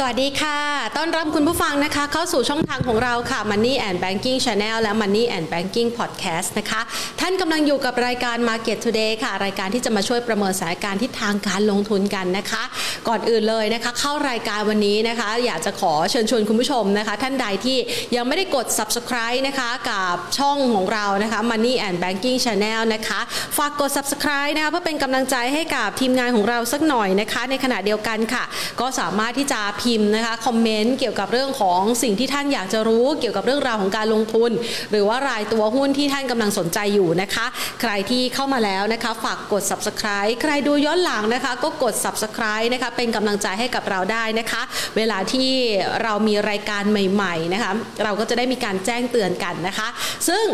สวัสดีค่ะ ต้อนรับคุณผู้ฟังนะคะ เข้าสู่ช่องทางของเราค่ะ Money and Banking Channel และ Money and Banking Podcast นะคะ ท่านกำลังอยู่กับรายการ Market Today ค่ะ รายการที่จะมาช่วยประเมินสถานการณ์ทิศทางการลงทุนกันนะคะ ก่อนอื่นเลยนะคะ เข้ารายการวันนี้นะคะ อยากจะขอเชิญชวนคุณผู้ชมนะคะ ท่านใดที่ยังไม่ได้กด subscribe นะคะกับช่องของเรานะคะ Money and Banking Channel นะคะ ฝากกด subscribe นะคะเพื่อเป็นกำลังใจให้กับทีมงานของเราสักหน่อยนะคะ ในขณะเดียวกันค่ะ ก็สามารถที่จะพิมพ์นะคะคอมเมนต์เกี่ยวกับเรื่องของสิ่งที่ท่านอยากจะรู้เกี่ยวกับเรื่องราวของการลงทุน หรือว่ารายตัวหุ้นที่ท่านกำลังสนใจอยู่นะคะ ใครที่เข้ามาแล้วนะคะฝากกด subscribe ใครดูย้อนหลังนะคะ ก็กด subscribe นะคะเป็นกำลังใจให้กับเราได้นะคะ เวลาที่เรามีรายการใหม่ๆนะคะเราก็จะได้มีการแจ้งเตือนกันนะคะ ซึ่ง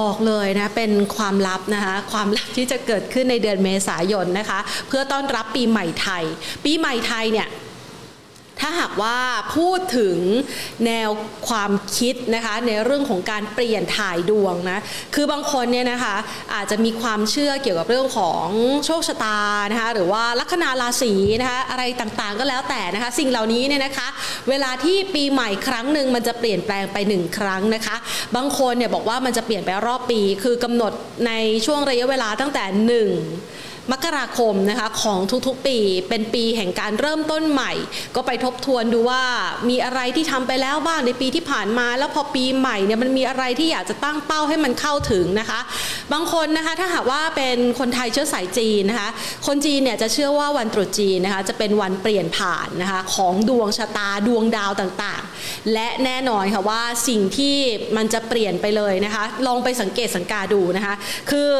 บอกเลยนะเป็นความลับนะคะความลับที่จะเกิดขึ้นในเดือนเมษายนนะคะ เพื่อต้อนรับปีใหม่ไทย ปีใหม่ไทยเนี่ย ถ้าหากว่าพูดถึงแนวความคิดนะคะในเรื่องของการเปลี่ยนถ่ายดวงนะคือบางคนเนี่ยนะคะอาจจะมีความเชื่อเกี่ยวกับเรื่องของโชคชะตานะคะหรือว่าลัคนาราศีนะคะอะไรต่างๆก็แล้วแต่นะคะสิ่งเหล่านี้เนี่ยนะคะเวลาที่ปีใหม่ครั้งหนึ่งมันจะเปลี่ยนแปลงไปหนึ่งครั้งนะคะ บางคนเนี่ยบอกว่ามันจะเปลี่ยนไปรอบปี คือกำหนดในช่วงระยะเวลาตั้งแต่หนึ่ง มกราคมนะคะของทุกๆปี เป็นปีแห่งการเริ่มต้นใหม่ ก็ไปทบทวนดูว่ามีอะไรที่ทำไปแล้วบ้างในปีที่ผ่านมา แล้วพอปีใหม่เนี่ยมันมีอะไรที่อยากจะตั้งเป้าให้มันเข้าถึงนะคะ บางคนนะคะถ้าหากว่าเป็นคนไทยเชื้อสายจีนนะคะ คนจีนเนี่ยจะเชื่อว่าวันตรุษจีนนะคะจะเป็นวันเปลี่ยนผ่านนะคะของดวงชะตาดวงดาวต่างๆ และแน่นอนค่ะว่าสิ่งที่มันจะเปลี่ยนไปเลยนะคะ ลองไปสังเกตสังกาดูนะคะ คือ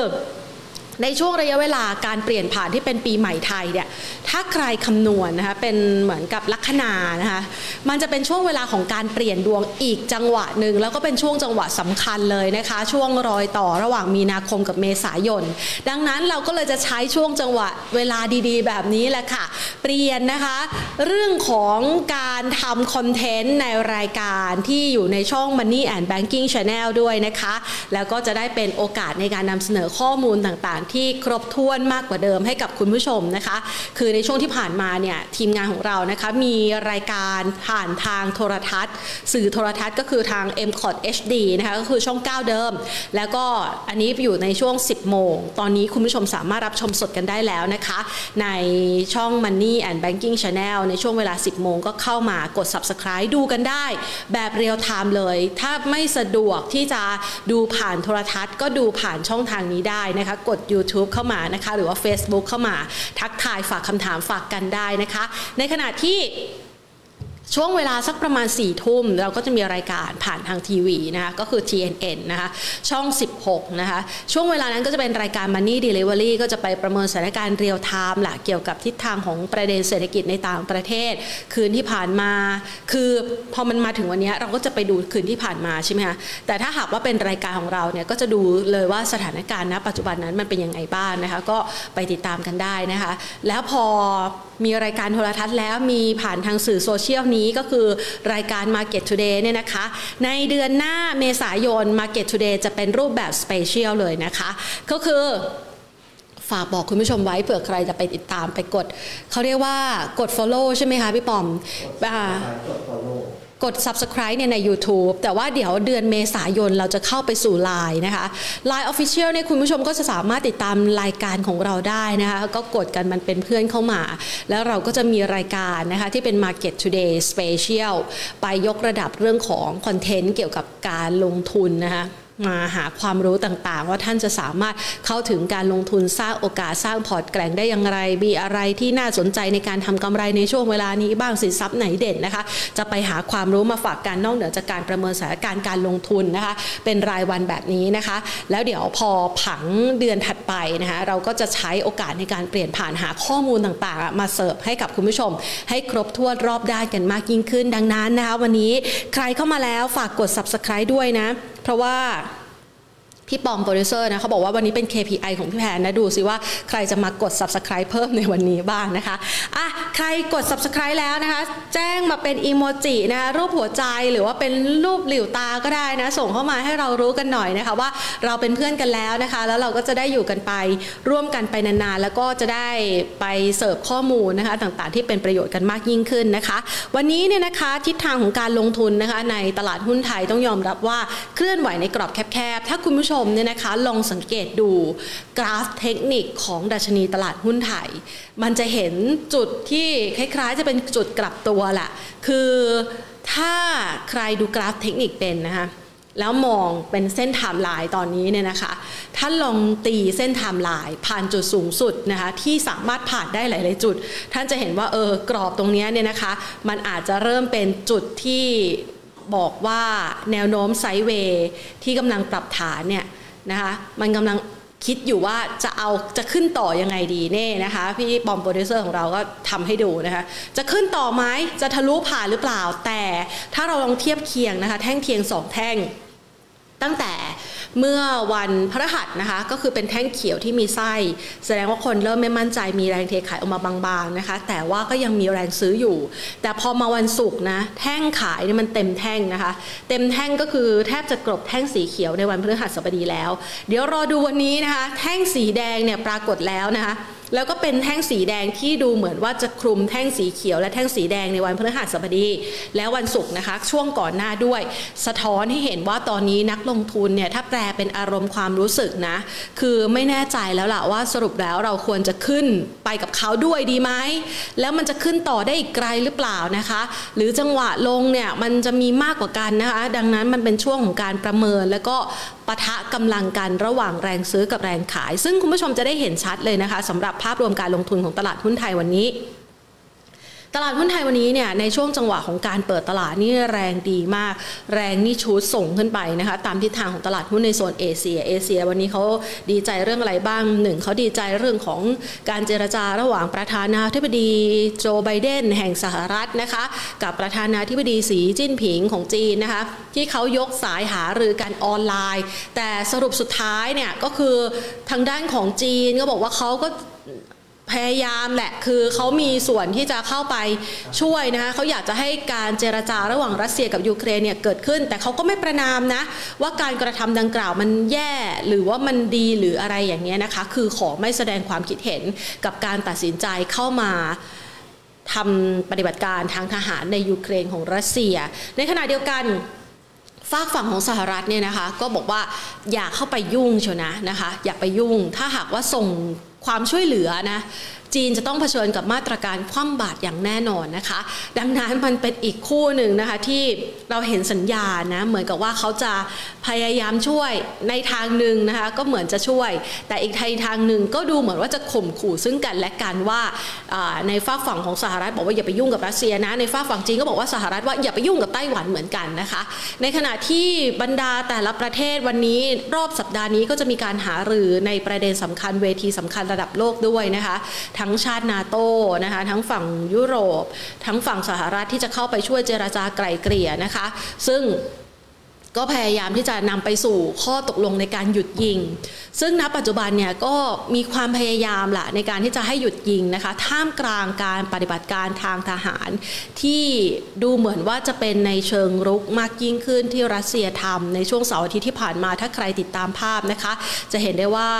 ในช่วงระยะเวลาการเปลี่ยนผ่านที่เป็นปีใหม่ไทยเนี่ยถ้าใครคำนวณนะคะเป็นเหมือนกับลัคนานะคะมันจะเป็นช่วงเวลาของการเปลี่ยนดวงอีกจังหวะหนึ่งแล้วก็เป็นช่วงจังหวะสำคัญเลยนะคะ ช่วงรอยต่อระหว่างมีนาคมกับเมษายน ดังนั้นเราก็เลยจะใช้ช่วงจังหวะเวลาดีๆ แบบนี้แหละค่ะ เปลี่ยนนะคะ เรื่องของการทำคอนเทนต์ในรายการที่อยู่ในช่อง Money and Banking Channel ด้วยนะคะ แล้วก็จะได้เป็นโอกาสในการนำเสนอข้อมูลต่างๆที่ครบถ้วนมากกว่าเดิมให้กับคุณผู้ชมนะคะ คือในช่วงที่ผ่านมาเนี่ยทีมงานของเรานะคะมีรายการผ่านทางโทรทัศน์ สื่อโทรทัศน์ก็คือทาง m c o t HD นะคะก็คือช่อง 9 เดิม แล้วก็อันนี้อยู่ในช่วง 10 โมง ตอนนี้คุณผู้ชมสามารถรับชมสดกันได้แล้วนะคะ ในช่อง Money and Banking Channel ในช่วงเวลา 10 โมงก็เข้ามากด Subscribe ดูกันได้ แบบเรียลไทม์เลย ถ้าไม่สะดวกที่จะดูผ่านโทรทัศน์ ก็ดูผ่านช่องทางนี้ได้นะคะ กด YouTube เข้ามานะคะ หรือว่า Facebook เข้ามา ทักทายฝากคำถามฝากกันได้นะคะ ในขณะที่ ช่วงเวลาสักประมาณ4ี่ทุ่มเราก็จะมีรายการผ่านทางทีวีนะคะก็คือ TNN นะคะช่อง 16 นะคะช่วงเวลานั้นก็จะเป็นรายการ Money Delivery ก็จะไปประเมินสถานการณ์เรียลไทม์แหละเกี่ยวกับทิศทางของประเด็นเศรษฐกิจในต่างประเทศ คืนที่ผ่านมา คือพอมันมาถึงวันนี้เราก็จะไปดูคืนที่ผ่านมาใช่ไหมคะแต่ถ้าหากว่าเป็นรายการของเราเนี่ยก็จะดูเลยว่าสถานการณ์ณปัจจุบันนั้นมันเป็นยังไงบ้างนะคะก็ไปติดตามกันได้นะคะแล้วพอ มีรายการโทรทัศน์แล้วมีผ่านทางสื่อโซเชียลนี้ก็คือรายการ Market Today เนี่ยนะคะ ในเดือนหน้าเมษายน Market Today จะเป็นรูปแบบ special เลยนะคะ ก็คือฝากบอกคุณผู้ชมไว้เผื่อใครจะไปติดตามไปกด เขาเรียกว่ากด follow ใช่ไหมคะพี่ปอมอ่า กด subscribe เนี่ยใน YouTube แต่ว่าเดี๋ยวเดือนเมษายนเราจะเข้าไปสู่ Line นะคะ Line Official เนี่ยคุณผู้ชมก็จะสามารถติดตามรายการของเราได้นะคะ ก็กดกันมาเป็นเพื่อนเข้ามา แล้วเราก็จะมีรายการนะคะ ที่เป็น Market Today Special ไปยกระดับเรื่องของคอนเทนต์เกี่ยวกับการลงทุนนะคะ มาหาความรู้ต่างๆ ว่าท่านจะสามารถเข้าถึงการลงทุนสร้างโอกาสสร้างพอร์ตแกร่งได้อย่างไร มีอะไรที่น่าสนใจในการทำกำไรในช่วงเวลานี้บ้างสินทรัพย์ไหนเด่นนะคะ จะไปหาความรู้มาฝากกันนอกเหนือจากการประเมินสถานการณ์การลงทุนนะคะ เป็นรายวันแบบนี้นะคะ แล้วเดี๋ยวพอผังเดือนถัดไปนะคะเราก็จะใช้โอกาสในการเปลี่ยนผ่านหาข้อมูลต่างๆ มาเสิร์ฟให้กับคุณผู้ชม ให้ครบถ้วนรอบด้านกันมากยิ่งขึ้นดังนั้นนะคะวันนี้ใครเข้ามาแล้วฝากกด subscribe ด้วยนะเพราะว่า พี่ปอมโปรดิวเซอร์นะเขาบอกว่าวันนี้เป็น KPI ของพี่แพนนะดูซิว่าใครจะมากด subscribe เพิ่มในวันนี้บ้างนะคะอะใครกด subscribe แล้วนะคะ แจ้งมาเป็นอีโมจินะคะรูปหัวใจหรือว่าเป็นรูปหลิ่วตาก็ได้นะ ส่งเข้ามาให้เรารู้กันหน่อยนะคะว่าเราเป็นเพื่อนกันแล้วนะคะ แล้วเราก็จะได้อยู่กันไปร่วมกันไปนานๆ แล้วก็จะได้ไปเสิร์ฟข้อมูลนะคะต่างๆ ที่เป็นประโยชน์กันมากยิ่งขึ้นนะคะ วันนี้เนี่ยนะคะทิศทางของการลงทุนนะคะในตลาดหุ้นไทยต้องยอมรับว่าเคลื่อนไหวในกรอบแคบๆถ้าคุณผู้ชมเนี่ยนะคะลองสังเกตดูกราฟเทคนิคของดัชนีตลาดหุ้นไทย มันจะเห็นจุดที่คล้ายๆ จะเป็นจุดกลับตัวแหละคือถ้าใครดูกราฟเทคนิคเป็นนะคะแล้วมองเป็นเส้นไทม์ไลน์ตอนนี้เนี่ยนะคะ ท่านลองตีเส้นไทม์ไลน์ผ่านจุดสูงสุดนะคะที่สามารถผ่านได้หลาย ๆ จุด ท่านจะเห็นว่าเออกรอบตรงนี้เนี่ยนะคะ มันอาจจะเริ่มเป็นจุดที่ บอกว่าแนวโน้ม sideways ที่กำลังปรับฐานเนี่ยนะคะมันกำลังคิดอยู่ว่าจะเอาจะขึ้นต่อยังไงดีเน่นะคะ พี่ปอมโปรดิวเซอร์ของเราก็ทำให้ดูนะคะ จะขึ้นต่อไหมจะทะลุผ่านหรือเปล่า แต่ถ้าเราลองเทียบเคียงนะคะ แท่งเทียงสองแท่ง ตั้งแต่เมื่อวันพฤหัสนะคะ ก็คือเป็นแท่งเขียวที่มีไส้ แสดงว่าคนเริ่มไม่มั่นใจมีแรงเทขายออกมาบางๆนะคะ แต่ว่าก็ยังมีแรงซื้ออยู่ แต่พอมาวันศุกร์นะแท่งขายเนี่ยมันเต็มแท่งนะคะ เต็มแท่งก็คือแทบจะกลบแท่งสีเขียวในวันพฤหัสบดีแล้ว เดี๋ยวรอดูวันนี้นะคะ แท่งสีแดงเนี่ยปรากฏแล้วนะคะ แล้วก็เป็นแท่งสีแดงที่ดูเหมือนว่าจะคลุมแท่งสีเขียวและแท่งสีแดงในวันพฤหัสบดี แล้ววันศุกร์นะคะช่วงก่อนหน้าด้วย สะท้อนให้เห็นว่าตอนนี้นักลงทุนเนี่ยถ้าแปลเป็นอารมณ์ความรู้สึกนะ คือไม่แน่ใจแล้วล่ะว่าสรุปแล้วเราควรจะขึ้นไปกับเขาด้วยดีไหมแล้วมันจะขึ้นต่อได้อีกไกลหรือเปล่านะคะ หรือจังหวะลงเนี่ยมันจะมีมากกว่ากันนะคะ ดังนั้นมันเป็นช่วงของการประเมินแล้วก็ปะทะกำลังกันระหว่างแรงซื้อกับแรงขาย ซึ่งคุณผู้ชมจะได้เห็นชัดเลยนะคะสำหรับภาพรวมการลงทุนของตลาดหุ้นไทยวันนี้ ตลาดหุ้นไทยวันนี้เนี่ยในช่วงจังหวะของการเปิดตลาดนี่แรงดีมาก แรงนี่ชูดส่งขึ้นไปนะคะตามทิศทางของตลาดหุ้นในโซนเอเชียเอเชีย วันนี้เขาดีใจเรื่องอะไรบ้างหนึ่งเขาดีใจเรื่องของการเจรจาระหว่างประธานาธิบดีโจไบเดนแห่งสหรัฐนะคะกับประธานาธิบดีสีจิ้นผิงของจีนนะคะที่เขายกสายหารือกันออนไลน์ แต่สรุปสุดท้ายเนี่ยก็คือทางด้านของจีนก็บอกว่าเขาก็ พยายามแหละคือเขามีส่วนที่จะเข้าไปช่วยนะคะเขาอยากจะให้การเจรจาระหว่างรัสเซียกับยูเครนเนี่ยเกิดขึ้น แต่เขาก็ไม่ประนามนะว่าการกระทำดังกล่าวมันแย่หรือว่ามันดีหรืออะไรอย่างเงี้ยนะคะ คือขอไม่แสดงความคิดเห็นกับการตัดสินใจเข้ามาทำปฏิบัติการทางทหารในยูเครนของรัสเซีย ในขณะเดียวกันฝากฝั่งของสหรัฐเนี่ยนะคะก็บอกว่าอย่าเข้าไปยุ่งเชียวนะนะคะ อย่าไปยุ่งถ้าหากว่าส่ง ความช่วยเหลือนะ จีนจะต้องเผชิญกับมาตรการคว่ำบาตรอย่างแน่นอนนะคะ ดังนั้นมันเป็นอีกคู่หนึ่งนะคะที่เราเห็นสัญญาณนะเหมือนกับว่าเขาจะพยายามช่วยในทางหนึ่งนะคะก็เหมือนจะช่วย แต่อีกทางหนึ่งก็ดูเหมือนว่าจะข่มขู่ซึ่งกันและกันว่าในฝากฝั่งของสหรัฐบอกว่าอย่าไปยุ่งกับรัสเซียนะในฝากฝั่งจีนก็บอกว่าสหรัฐว่าอย่าไปยุ่งกับไต้หวันเหมือนกันนะคะ ในขณะที่บรรดาแต่ละประเทศวันนี้รอบสัปดาห์นี้ก็จะมีการหารือในประเด็นสำคัญเวทีสำคัญระดับโลกด้วยนะคะทั้งชาตินาโต้นะคะทั้งฝั่งยุโรป ทั้งฝั่งสหรัฐที่จะเข้าไปช่วยเจราจาไกล่เกลี่ยนะคะ ซึ่ง ก็พยายามที่จะนำไปสู่ข้อตกลงในการหยุดยิง ซึ่งณปัจจุบันเนี่ยก็มีความพยายามแหละในการที่จะให้หยุดยิงนะคะท่ามกลางการปฏิบัติการทางทหาร ที่ดูเหมือนว่าจะเป็นในเชิงรุกมากยิ่งขึ้นที่รัสเซียทำในช่วงเสาร์อาทิตย์ที่ผ่านมาถ้าใครติดตามภาพนะคะ จะเห็นได้ว่า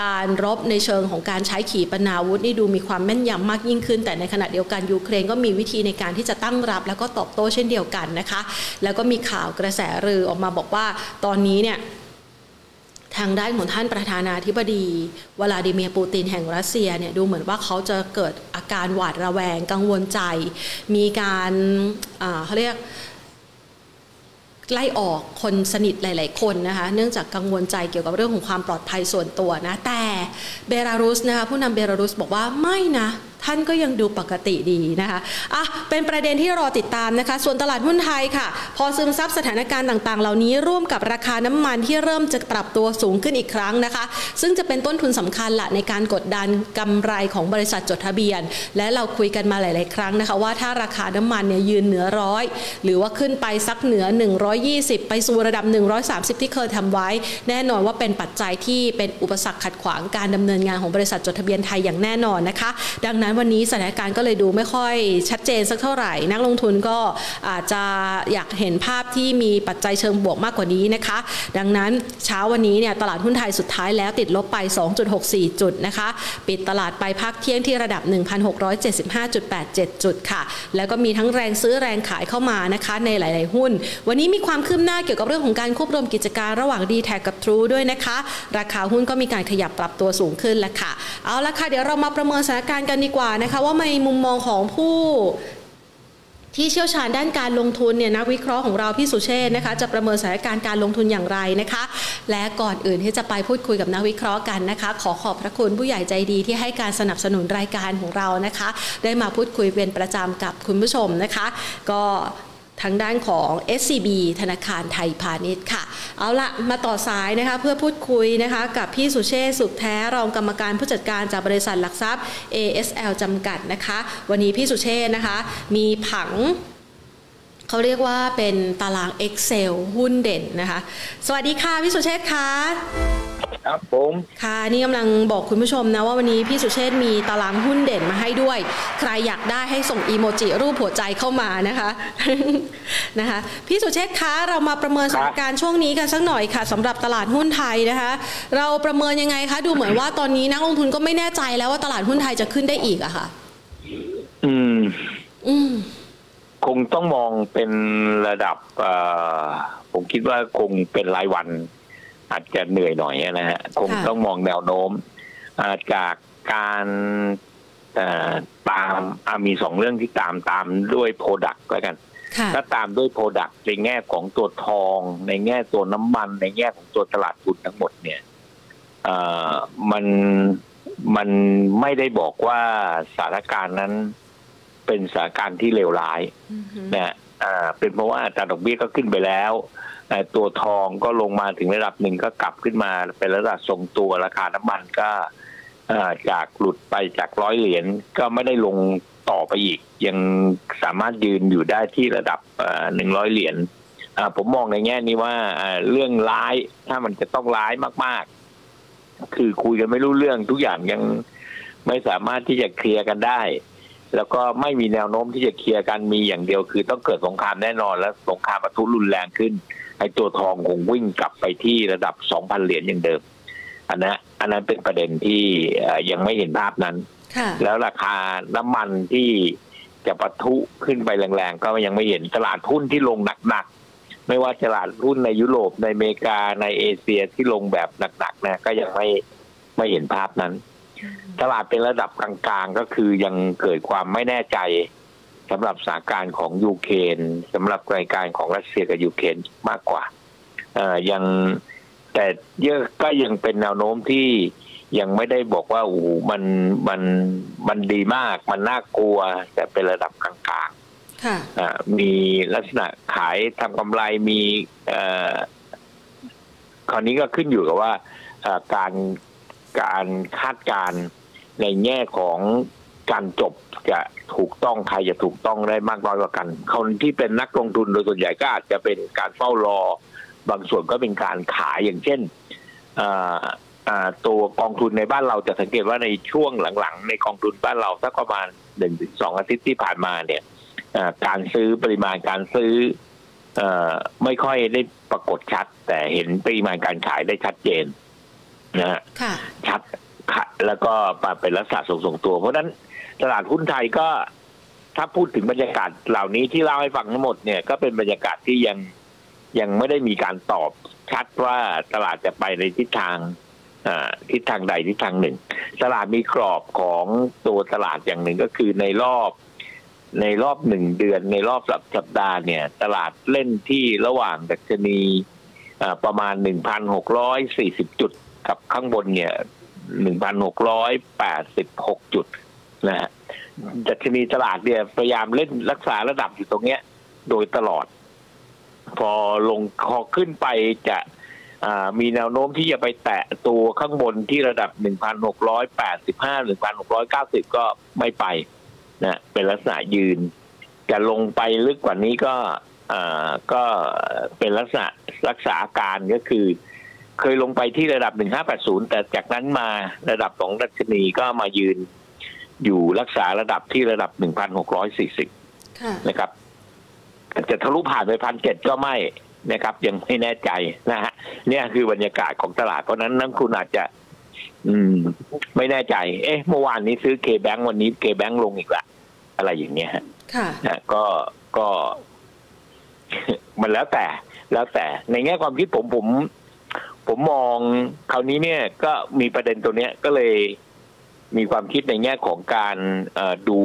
การรบในเชิงของการใช้ขีปนาวุธนี่ดูมีความแม่นยำมากยิ่งขึ้น แต่ในขณะเดียวกันยูเครนก็มีวิธีในการที่จะตั้งรับ แล้วก็ตอบโต้เช่นเดียวกันนะคะ แล้วก็มีข่าวกระแสรือ ออกมาบอกว่าตอนนี้เนี่ยทางด้านของท่านประธานาธิบดี วลาดิเมียร์ปูตินแห่งรัสเซียเนี่ยดูเหมือนว่าเขาจะเกิดอาการหวาดระแวงกังวลใจ มีการเขาเรียกไล่ออกคนสนิทหลาย ๆ คนนะคะเนื่องจากกังวลใจเกี่ยวกับเรื่องของความปลอดภัยส่วนตัวนะแต่เบลารุสนะคะผู้นำเบลารุสบอกว่าไม่นะ ท่านก็ยังดูปกติดีนะคะอะเป็นประเด็นที่รอติดตามนะคะ ส่วนตลาดหุ้นไทยค่ะ พอซึมซับสถานการณ์ต่างๆ เหล่านี้ร่วมกับราคาน้ำมันที่เริ่มจะปรับตัวสูงขึ้นอีกครั้งนะคะ ซึ่งจะเป็นต้นทุนสำคัญละในการกดดันกำไรของบริษัทจดทะเบียน และเราคุยกันมาหลาย ๆ ครั้งนะคะ ว่าถ้าราคาน้ำมันเนี่ยยืนเหนือร้อยหรือว่าขึ้นไปสักเหนือ 120 ไปสู่ระดับ 130 ที่เคยทำไว้ แน่นอนว่าเป็นปัจจัยที่เป็นอุปสรรคขัดขวางการดำเนินงานของบริษัทจดทะเบียนไทยอย่างแน่นอนนะคะ ดังนั้นวันนี้สถานการณ์ก็เลยดูไม่ค่อยชัดเจนสักเท่าไหร่ นักลงทุนก็อาจจะอยากเห็นภาพที่มีปัจจัยเชิงบวกมากกว่านี้นะคะ ดังนั้นเช้าวันนี้เนี่ยตลาดหุ้นไทยสุดท้ายแล้วติดลบไป 2.64 จุดนะคะ ปิดตลาดไปพักเที่ยงที่ระดับ 1,675.87 จุดค่ะ แล้วก็มีทั้งแรงซื้อแรงขายเข้ามานะคะในหลาย ๆ หุ้น วันนี้มีความคืบหน้าเกี่ยวกับเรื่องของการควบรวมกิจการระหว่าง d t แทกับ True ด้วยนะคะ ราคาหุ้นก็มีการขยับปรับตัวสูงขึ้นแล้วค่ะ เอาละค่ะเดี๋ยวเรามาประเมินสถานการณ์กันดีกว่าว่านะคะว่าในมุมมองของผู้ที่เชี่ยวชาญด้านการลงทุนเนี่ยนักวิเคราะห์ของเราพี่สุเชษนะคะจะประเมินสถานการณ์การลงทุนอย่างไรนะคะ และก่อนอื่นที่จะไปพูดคุยกับนักวิเคราะห์กันนะคะ ขอขอบพระคุณผู้ใหญ่ใจดีที่ให้การสนับสนุนรายการของเรานะคะ ได้มาพูดคุยเป็นประจำกับคุณผู้ชมนะคะ ก็ ทางด้านของ SCB ธนาคารไทยพาณิชย์ค่ะ เอาละมาต่อสายนะคะเพื่อพูดคุยนะคะกับพี่สุเชษสุขแท้รองกรรมการผู้จัดการจากบริษัทหลักทรัพย์ ASL จำกัดนะคะ วันนี้พี่สุเชษนะคะ มีผัง เขาเรียกว่าเป็นตาราง Excel หุ้นเด่นนะคะ สวัสดีค่ะ พี่สุเชษฐ์คะครับผมค่ะนี่กำลังบอกคุณผู้ชมนะว่าวันนี้พี่สุเชษฐ์มีตารางหุ้นเด่นมาให้ด้วย ใครอยากได้ให้ส่งอีโมจิรูปหัวใจเข้ามานะคะนะคะพี่สุเชษฐ์คะเรามาประเมินสถานการณ์ช่วงนี้กันสักหน่อยค่ะสำหรับตลาดหุ้นไทยนะคะ เราประเมินยังไงคะดูเหมือนว่าตอนนี้นักลงทุนก็ไม่แน่ใจแล้วว่าตลาดหุ้นไทยจะขึ้นได้อีกอะค่ะ อืม อืม คงต้องมองเป็นระดับเอ่อผมคิดว่าคงเป็นรายวัน อาจจะเหนื่อยหน่อยนะฮะคงต้องมองแนวโน้มอ่าจากการเอ่อตามอ่ามีสองเรื่องที่ตามตามด้วย product แล้วกันค่ะถ้าตามด้วย product ในแง่ของตัวทอง ในแง่ตัวน้ำมัน ในแง่ของตัวตลาดทุนทั้งหมดเนี่ยเอ่อมันมันไม่ได้บอกว่าสถานการณ์นั้น เป็นสถานการณ์ที่เลวร้ายอือฮึนะอ่าเป็นเพราะว่าอัตราดอกเบี้ยก็ขึ้นไปแล้วแต่ตัวทองก็ลงมาถึงระดับหนึ่งก็กลับขึ้นมาเป็นระดับทรงตัวราคาน้ำมันก็อ่าจากหลุดไปจากร้อยเหรียญก็ไม่ได้ลงต่อไปอีก ยังสามารถยืนอยู่ได้ที่ระดับหนึ่งร้อยเหรียญอ่าผมมองในแง่นี้ว่าอ่าเรื่องร้ายถ้ามันจะต้องร้ายมาก ๆ คือคุยกันไม่รู้เรื่องทุกอย่างยังไม่สามารถที่จะเคลียร์กันได้ แล้วก็ไม่มีแนวโน้มที่จะเคลียร์กันมีอย่างเดียวคือต้องเกิดสงครามแน่นอน และสงครามปะทุรุนแรงขึ้นไอ้ตัวทองคงวิ่งกลับไปที่ระดับ2,000เหรียญอย่างเดิม อันนั้นอันนั้นเป็นประเด็นที่เอ่อยังไม่เห็นภาพนั้นค่ะแล้วราคาน้ำมันที่จะปะทุขึ้นไปแรงๆ ก็ยังไม่เห็นตลาดหุ้นที่ลงหนักๆ ไม่ว่าตลาดหุ้นในยุโรปในอเมริกาในเอเชียที่ลงแบบหนักๆนะก็ยังไม่ไม่เห็นภาพนั้น ตลาดเป็นระดับกลางๆ ก็คือยังเกิดความไม่แน่ใจสำหรับสถานการณ์ของยูเครนสำหรับรายการของรัสเซียกับยูเครนมากกว่าเอ่อยังแต่เยอะก็ยังเป็นแนวโน้มที่ยังไม่ได้บอกว่าโอ้โหมันมันมันดีมาก มันน่ากลัว แต่เป็นระดับกลางค่ะๆอ่ามีลักษณะขายทำกำไรมีเอ่อคราวนี้ก็ขึ้นอยู่กับว่าเอ่อการ การคาดการณ์ในแง่ของการจบจะถูกต้องใครจะถูกต้องได้มากน้อยกว่ากัน คนที่เป็นนักลงทุนโดยส่วนใหญ่ก็อาจจะเป็นการเฝ้ารอ บางส่วนก็เป็นการขายอย่างเช่นตัวกองทุนในบ้านเราจะสังเกตว่าในช่วงหลังๆ ในกองทุนบ้านเราสักประมาณหนึ่งถึงสองอาทิตย์ที่ผ่านมาเนี่ยการซื้อปริมาณการซื้ออไม่ค่อยได้ปรากฏชัด แต่เห็นปริมาณการขายได้ชัดเจน นะฮะค่ะชัดค่ะแล้วก็มาเป็นลักษณะทรงๆตัว เพราะฉะนั้นตลาดหุ้นไทยก็ถ้าพูดถึงบรรยากาศเหล่านี้ที่เล่าให้ฟังทั้งหมดเนี่ยก็เป็นบรรยากาศที่ยังยังไม่ได้มีการตอบชัดว่าตลาดจะไปในทิศทางอ่าทิศทางใดทิศทางหนึ่ง ตลาดมีกรอบของตัวตลาดอย่างหนึ่งก็คือในรอบในรอบหนึ่งเดือนในรอบสัปสัปดาห์เนี่ย ตลาดเล่นที่ระหว่างดัชนีอ่าประมาณหนึ่งพันหกร้อยสี่สิบจุด กับข้างบนเนี่ยหนึ่งพันหกร้อยแปดสิบหกจุดนะฮะดัชนีตลาดเนี่ยพยายามเล่นรักษาระดับอยู่ตรงเนี้ย โดยตลอด พอลงคอขึ้นไปจะมีแนวโน้มที่จะไปแตะตัวข้างบนที่ระดับ 1,685 1,690 ก็ไม่ไปนะเป็นลักษณะยืน จะลงไปลึกกว่านี้ก็ก็เป็นลักษณะรักษาการก็คือ เคยลงไปที่ระดับ 1580 แต่จากนั้นมาระดับของดัชนีก็มายืนอยู่รักษาระดับที่ระดับ 1,640 นะครับ จะทะลุผ่านไปพันเจ็ดก็ไม่นะครับ ยังไม่แน่ใจนะฮะเนี่ยคือบรรยากาศของตลาด เพราะนั้นนักคุณอาจจะ อืม ไม่แน่ใจ เอ๊ะ เมื่อวานนี้ซื้อเคแบงวันนี้เคแบงลงอีกละอะไรอย่างเงี้ยฮะค่ะก็ก็ มันแล้วแต่ แล้วแต่ในแง่ความคิดผมผม ผมมองคราวนี้เนี่ยก็มีประเด็นตัวเนี้ยก็เลยมีความคิดในแง่ของการดู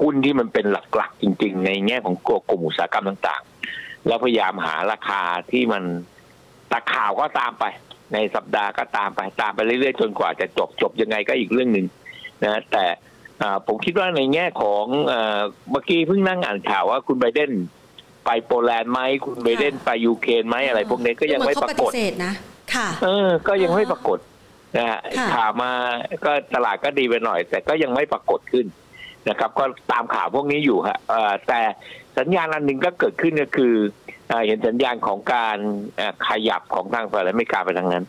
หุ้นที่มันเป็นหลักๆจริง ๆ ในแง่ของกลุ่มอุตสาหกรรมต่างๆ แล้วพยายามหาราคาที่มันตะข่าวก็ตามไป ในสัปดาห์ก็ตามไปตามไปเรื่อยๆจนกว่าจะจบจบยังไงก็อีกเรื่องหนึ่งนะแต่ผมคิดว่าในแง่ของเมื่อกี้เพิ่งนั่งอ่านข่าวว่าคุณไบเดน ไปโปแลนด์ไหมคุณไบเดนไปยูเครนไหมอะไรพวกนี้ก็ยังไม่ปรากฏนะค่ะ เออ ก็ยังไม่ปรากฏนะฮะข่าวมาก็ตลาดก็ดีไปหน่อย แต่ก็ยังไม่ปรากฏขึ้นนะครับ ก็ตามข่าวพวกนี้อยู่ฮะแต่สัญญาณอันหนึ่งก็เกิดขึ้นก็คือเห็นสัญญาณของการขยับของทางสหรัฐอเมริกาไปทางนั้น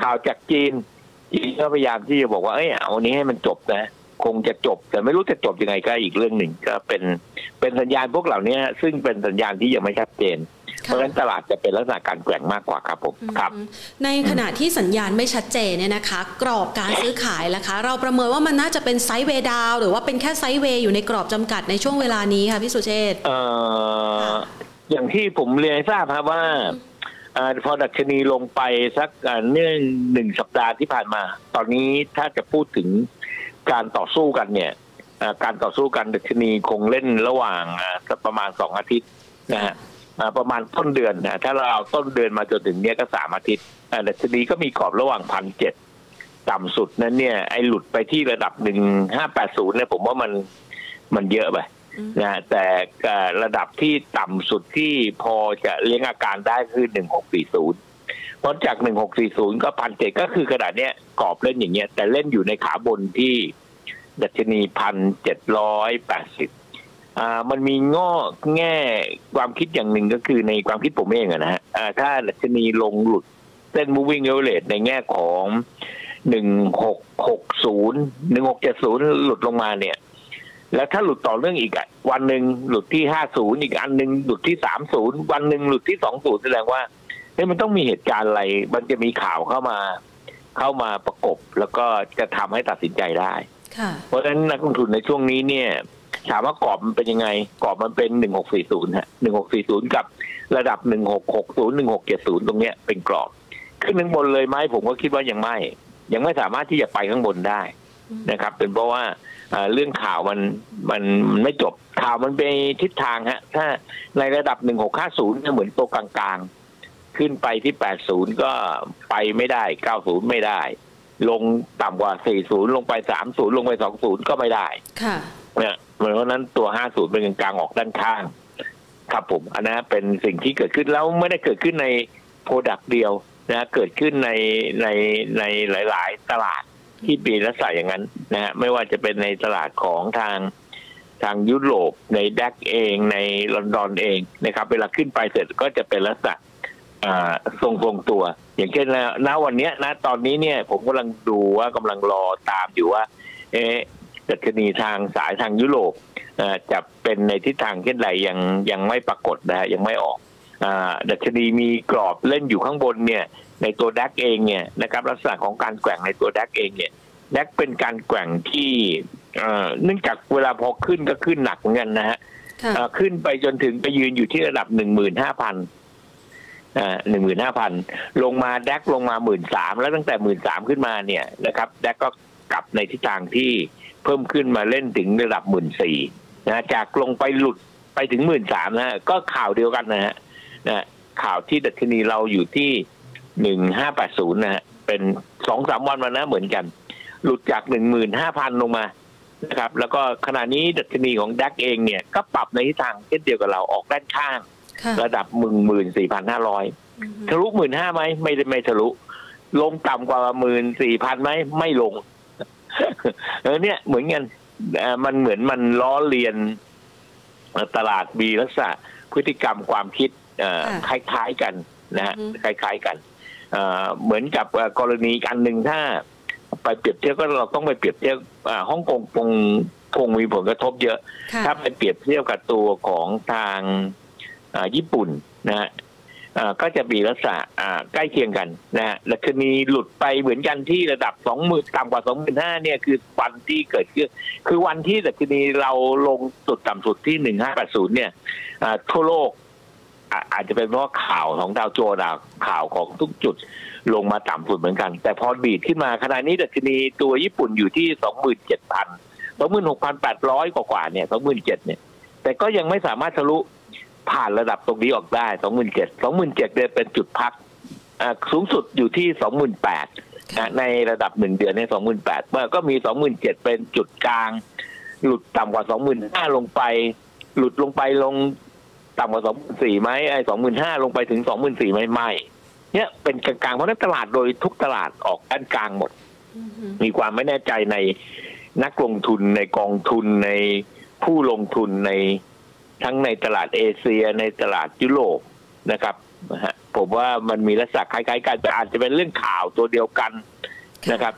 ข่าวจากจีนจีนก็พยายามที่จะบอกว่าเอ้ยเอานี้ให้มันจบนะ คงจะจบ แต่ไม่รู้จะจบยังไงก็อีกเรื่องหนึ่งก็เป็นเป็นสัญญาณพวกเหล่านี้ซึ่งเป็นสัญญาณที่ยังไม่ชัดเจนเพราะฉะนั้นตลาดจะเป็นลักษณะการแกว่งมากกว่าครับผมครับ ในขณะที่สัญญาณไม่ชัดเจนเนี่ยนะคะ กรอบการซื้อขายล่ะคะ เราประเมินว่ามันน่าจะเป็นไซด์เวย์ดาว หรือว่าเป็นแค่ไซด์เวย์อยู่ในกรอบจำกัดในช่วงเวลานี้ค่ะพี่สุเชษเอ่ออย่างที่ผมเรียนทราบครับว่าพอดัชนีลงไปสักเนื่องหนึ่งสัปดาห์ที่ผ่านมา ตอนนี้ถ้าจะพูดถึง การต่อสู้กันเนี่ยการต่อสู้กันดัชนีคงเล่นระหว่างสักประมาณสองอาทิตย์นะฮะประมาณต้นเดือนนะถ้าเราเอาต้นเดือนมาจนถึงเนี้ยก็สามอาทิตย์ดัชนีก็มีกรอบระหว่างพันเจ็ดต่ำสุดนั้นเนี่ยไอ้หลุดไปที่ระดับหนึ่งห้าแปดศูนย์เนี่ยผมว่ามันมันเยอะไปนะแต่ระดับที่ต่ำสุดที่พอจะเลี้ยงอาการได้คือหนึ่งหกสี่ศูนย์เพราะจากหนึ่งหกสี่ศูนย์ก็พันเจ็ดก็คือขนาดเนี้ยกรอบเล่นอย่างเงี้ย แต่เล่นอยู่ในขาบนที่ดัชนีพันเจ็ดร้อยแปดสิบอ่ามันมีง้อแง่ความคิดอย่างหนึ่งก็คือในความคิดผมเองอะนะฮะถ้าดัชนีลงหลุดเส้น moving average ในแง่ของหนึ่งหกหกศูนย์หนึ่งหกเจ็ดศูนย์หลุดลงมาเนี่ย แล้วถ้าหลุดต่อเรื่องอีกอะวันหนึ่งหลุดที่ห้าศูนย์อีกอันหนึ่งหลุดที่สามศูนย์วันหนึ่งหลุดที่สองศูนย์แสดงว่า เฮ้ยมันต้องมีเหตุการณ์อะไร มันจะมีข่าวเข้ามา เข้ามาประกบ แล้วก็จะทำให้ตัดสินใจได้เพราะฉะนั้นนักลงทุนในช่วงนี้เนี่ยถามว่ากรอบมันเป็นยังไง กรอบมันเป็นหนึ่งหกสี่ศูนย์ฮะหนึ่งหกสี่ศูนย์กับระดับหนึ่งหกหกศูนย์หนึ่งหกเจ็ดศูนย์ตรงเนี้ยเป็นกรอบขึ้นข้างบนเลยไหมผมก็คิดว่ายังไม่ ยังไม่สามารถที่จะไปข้างบนได้นะครับ เป็นเพราะว่าเรื่องข่าวมันมันมันไม่จบข่าวมันเป็นทิศทางฮะ ถ้าในระดับหนึ่งหกห้าศูนย์เหมือนตัวกลางๆ ขึ้นไปที่แปดศูนย์ก็ไปไม่ได้เก้าศูนย์ไม่ได้ ลงต่ำกว่าสี่ศูนย์ลงไปสามศูนย์ลงไปสองศูนย์ก็ไม่ได้ ค่ะเนี่ยเพราะนั้นตัวห้าศูนย์เป็นกลางออกด้านข้าง ครับผม อันนั้นเป็นสิ่งที่เกิดขึ้นแล้วไม่ได้เกิดขึ้นใน product เดียวนะเกิดขึ้นในในในหลาย ๆ ตลาดที่มีลักษณะอย่างนั้นนะฮะไม่ว่าจะเป็นในตลาดของทางทางยุโรปใน DAX เองในลอนดอนเองนะครับ เวลาขึ้นไปเสร็จก็จะเป็นลักษณะ ทรงทรงตัว อย่างเช่นณวันนี้นะตอนนี้เนี่ยผมกำลังดูว่ากำลังรอตามอยู่ว่า เอดัชนีทางสายทางยุโรปจะเป็นในทิศทางเช่นไรยังยังไม่ปรากฏนะยังไม่ออกดัชนีมีกรอบเล่นอยู่ข้างบนเนี่ย ในตัวดักเองเนี่ยนะครับลักษณะของการแกว่งในตัวดักเองเนี่ยดักเป็นการแกว่งที่เนื่องจากเวลาพอขึ้นก็ขึ้นหนักเหมือนกันนะฮะขึ้นไปจนถึงไปยืนอยู่ที่ระดับหนึ่งหมื่นห้าพัน หนึ่งหมื่นห้าพันลงมาแดกลงมาหมื่นสามแล้วตั้งแต่หมื่นสามขึ้นมาเนี่ยนะครับแดกก็กลับในทิศทางที่เพิ่มขึ้นมาเล่นถึงระดับหมื่นสี่นะจากลงไปหลุดไปถึงหมื่นสามนะก็ข่าวเดียวกันนะฮะนะข่าวที่ดัชนีเราอยู่ที่หนึ่งห้าแปดศูนย์นะฮะเป็นสองสามวันมานะเหมือนกัน หลุดจากหนึ่งหมื่นห้าพันลงมานะครับ แล้วก็ขณะนี้ดัชนีของดักเองเนี่ยก็ปรับในทิศทางเช่นเดียวกับเราออกด้านข้าง ระดับหมื่นหมื่นสี่พันห้าร้อยอือฮึทะลุหมื่นห้าไหมไม่ได้ไม่ทะลุ ลงต่ำกว่าหมื่นสี่พันไหมไม่ลงเออเนี่ยเหมือนกันเอ่อมันเหมือนมันล้อเลียนเอ่อตลาดมีลักษณะพฤติกรรมความคิดเอ่อคล้ายๆกันนะฮะคล้ายๆกันเอ่อเหมือนกับเอ่อกรณีอันหนึ่งถ้า ไปเปรียบเทียบก็เราต้องไปเปรียบเทียบอ่าฮ่องกงคงคงมีผลกระทบเยอะค่ะถ้าไปเปรียบเทียบกับตัวของทางอ่า ญี่ปุ่นนะฮะก็จะมีลักษณะใกล้เคียงกันนะฮะและคืนนี้หลุดไปเหมือนกันที่ระดับสองหมื่นต่ำกว่าสองหมื่นห้าเนี่ยคือวันที่เกิดขึ้นคือวันที่แต่คืนนี้เราลงจุดต่ำสุดที่หนึ่งห้าแปดศูนย์เนี่ยทั่วโลกอาอาจจะเป็นเพราะข่าวของดาวโจนส์อะข่าวของทุกจุดลงมาต่ำสุดเหมือนกัน แต่พอดีดขึ้นมาขณะนี้ดัชนีตัวญี่ปุ่นอยู่ที่สองหมื่นเจ็ดพันสองหมื่นหกพันแปดร้อยกว่าเนี่ยสองหมื่นเจ็ดเนี่ย แต่ก็ยังไม่สามารถทะลุ ผ่านระดับตรงนี้ออกได้สองหมื่นเจ็ดสองหมื่นเจ็ดเนี่ยเป็นจุดพักอ่าสูงสุดอยู่ที่สองหมื่นแปดในระดับหนึ่งเดือนในสองหมื่นแปดเมื่อก็มีสองหมื่นเจ็ดเป็นจุดกลาง หลุดต่ำกว่าสองหมื่นห้าลงไป หลุดลงไปลงต่ำกว่าสองหมื่นสี่ไหมไอ้สองหมื่นห้าลงไปถึงสองหมื่นสี่ไหมไม่เนี่ยเป็นกลางๆเพราะฉะนั้นตลาดโดยทุกตลาดออกด้านกลางหมดอือฮึมีความไม่แน่ใจในนักลงทุนในกองทุนในผู้ลงทุนใน ทั้งในตลาดเอเชียในตลาดยุโรปนะครับผมว่ามันมีลักษณะคล้ายๆกันแต่อาจจะเป็นเรื่องข่าวตัวเดียวกันนะครับ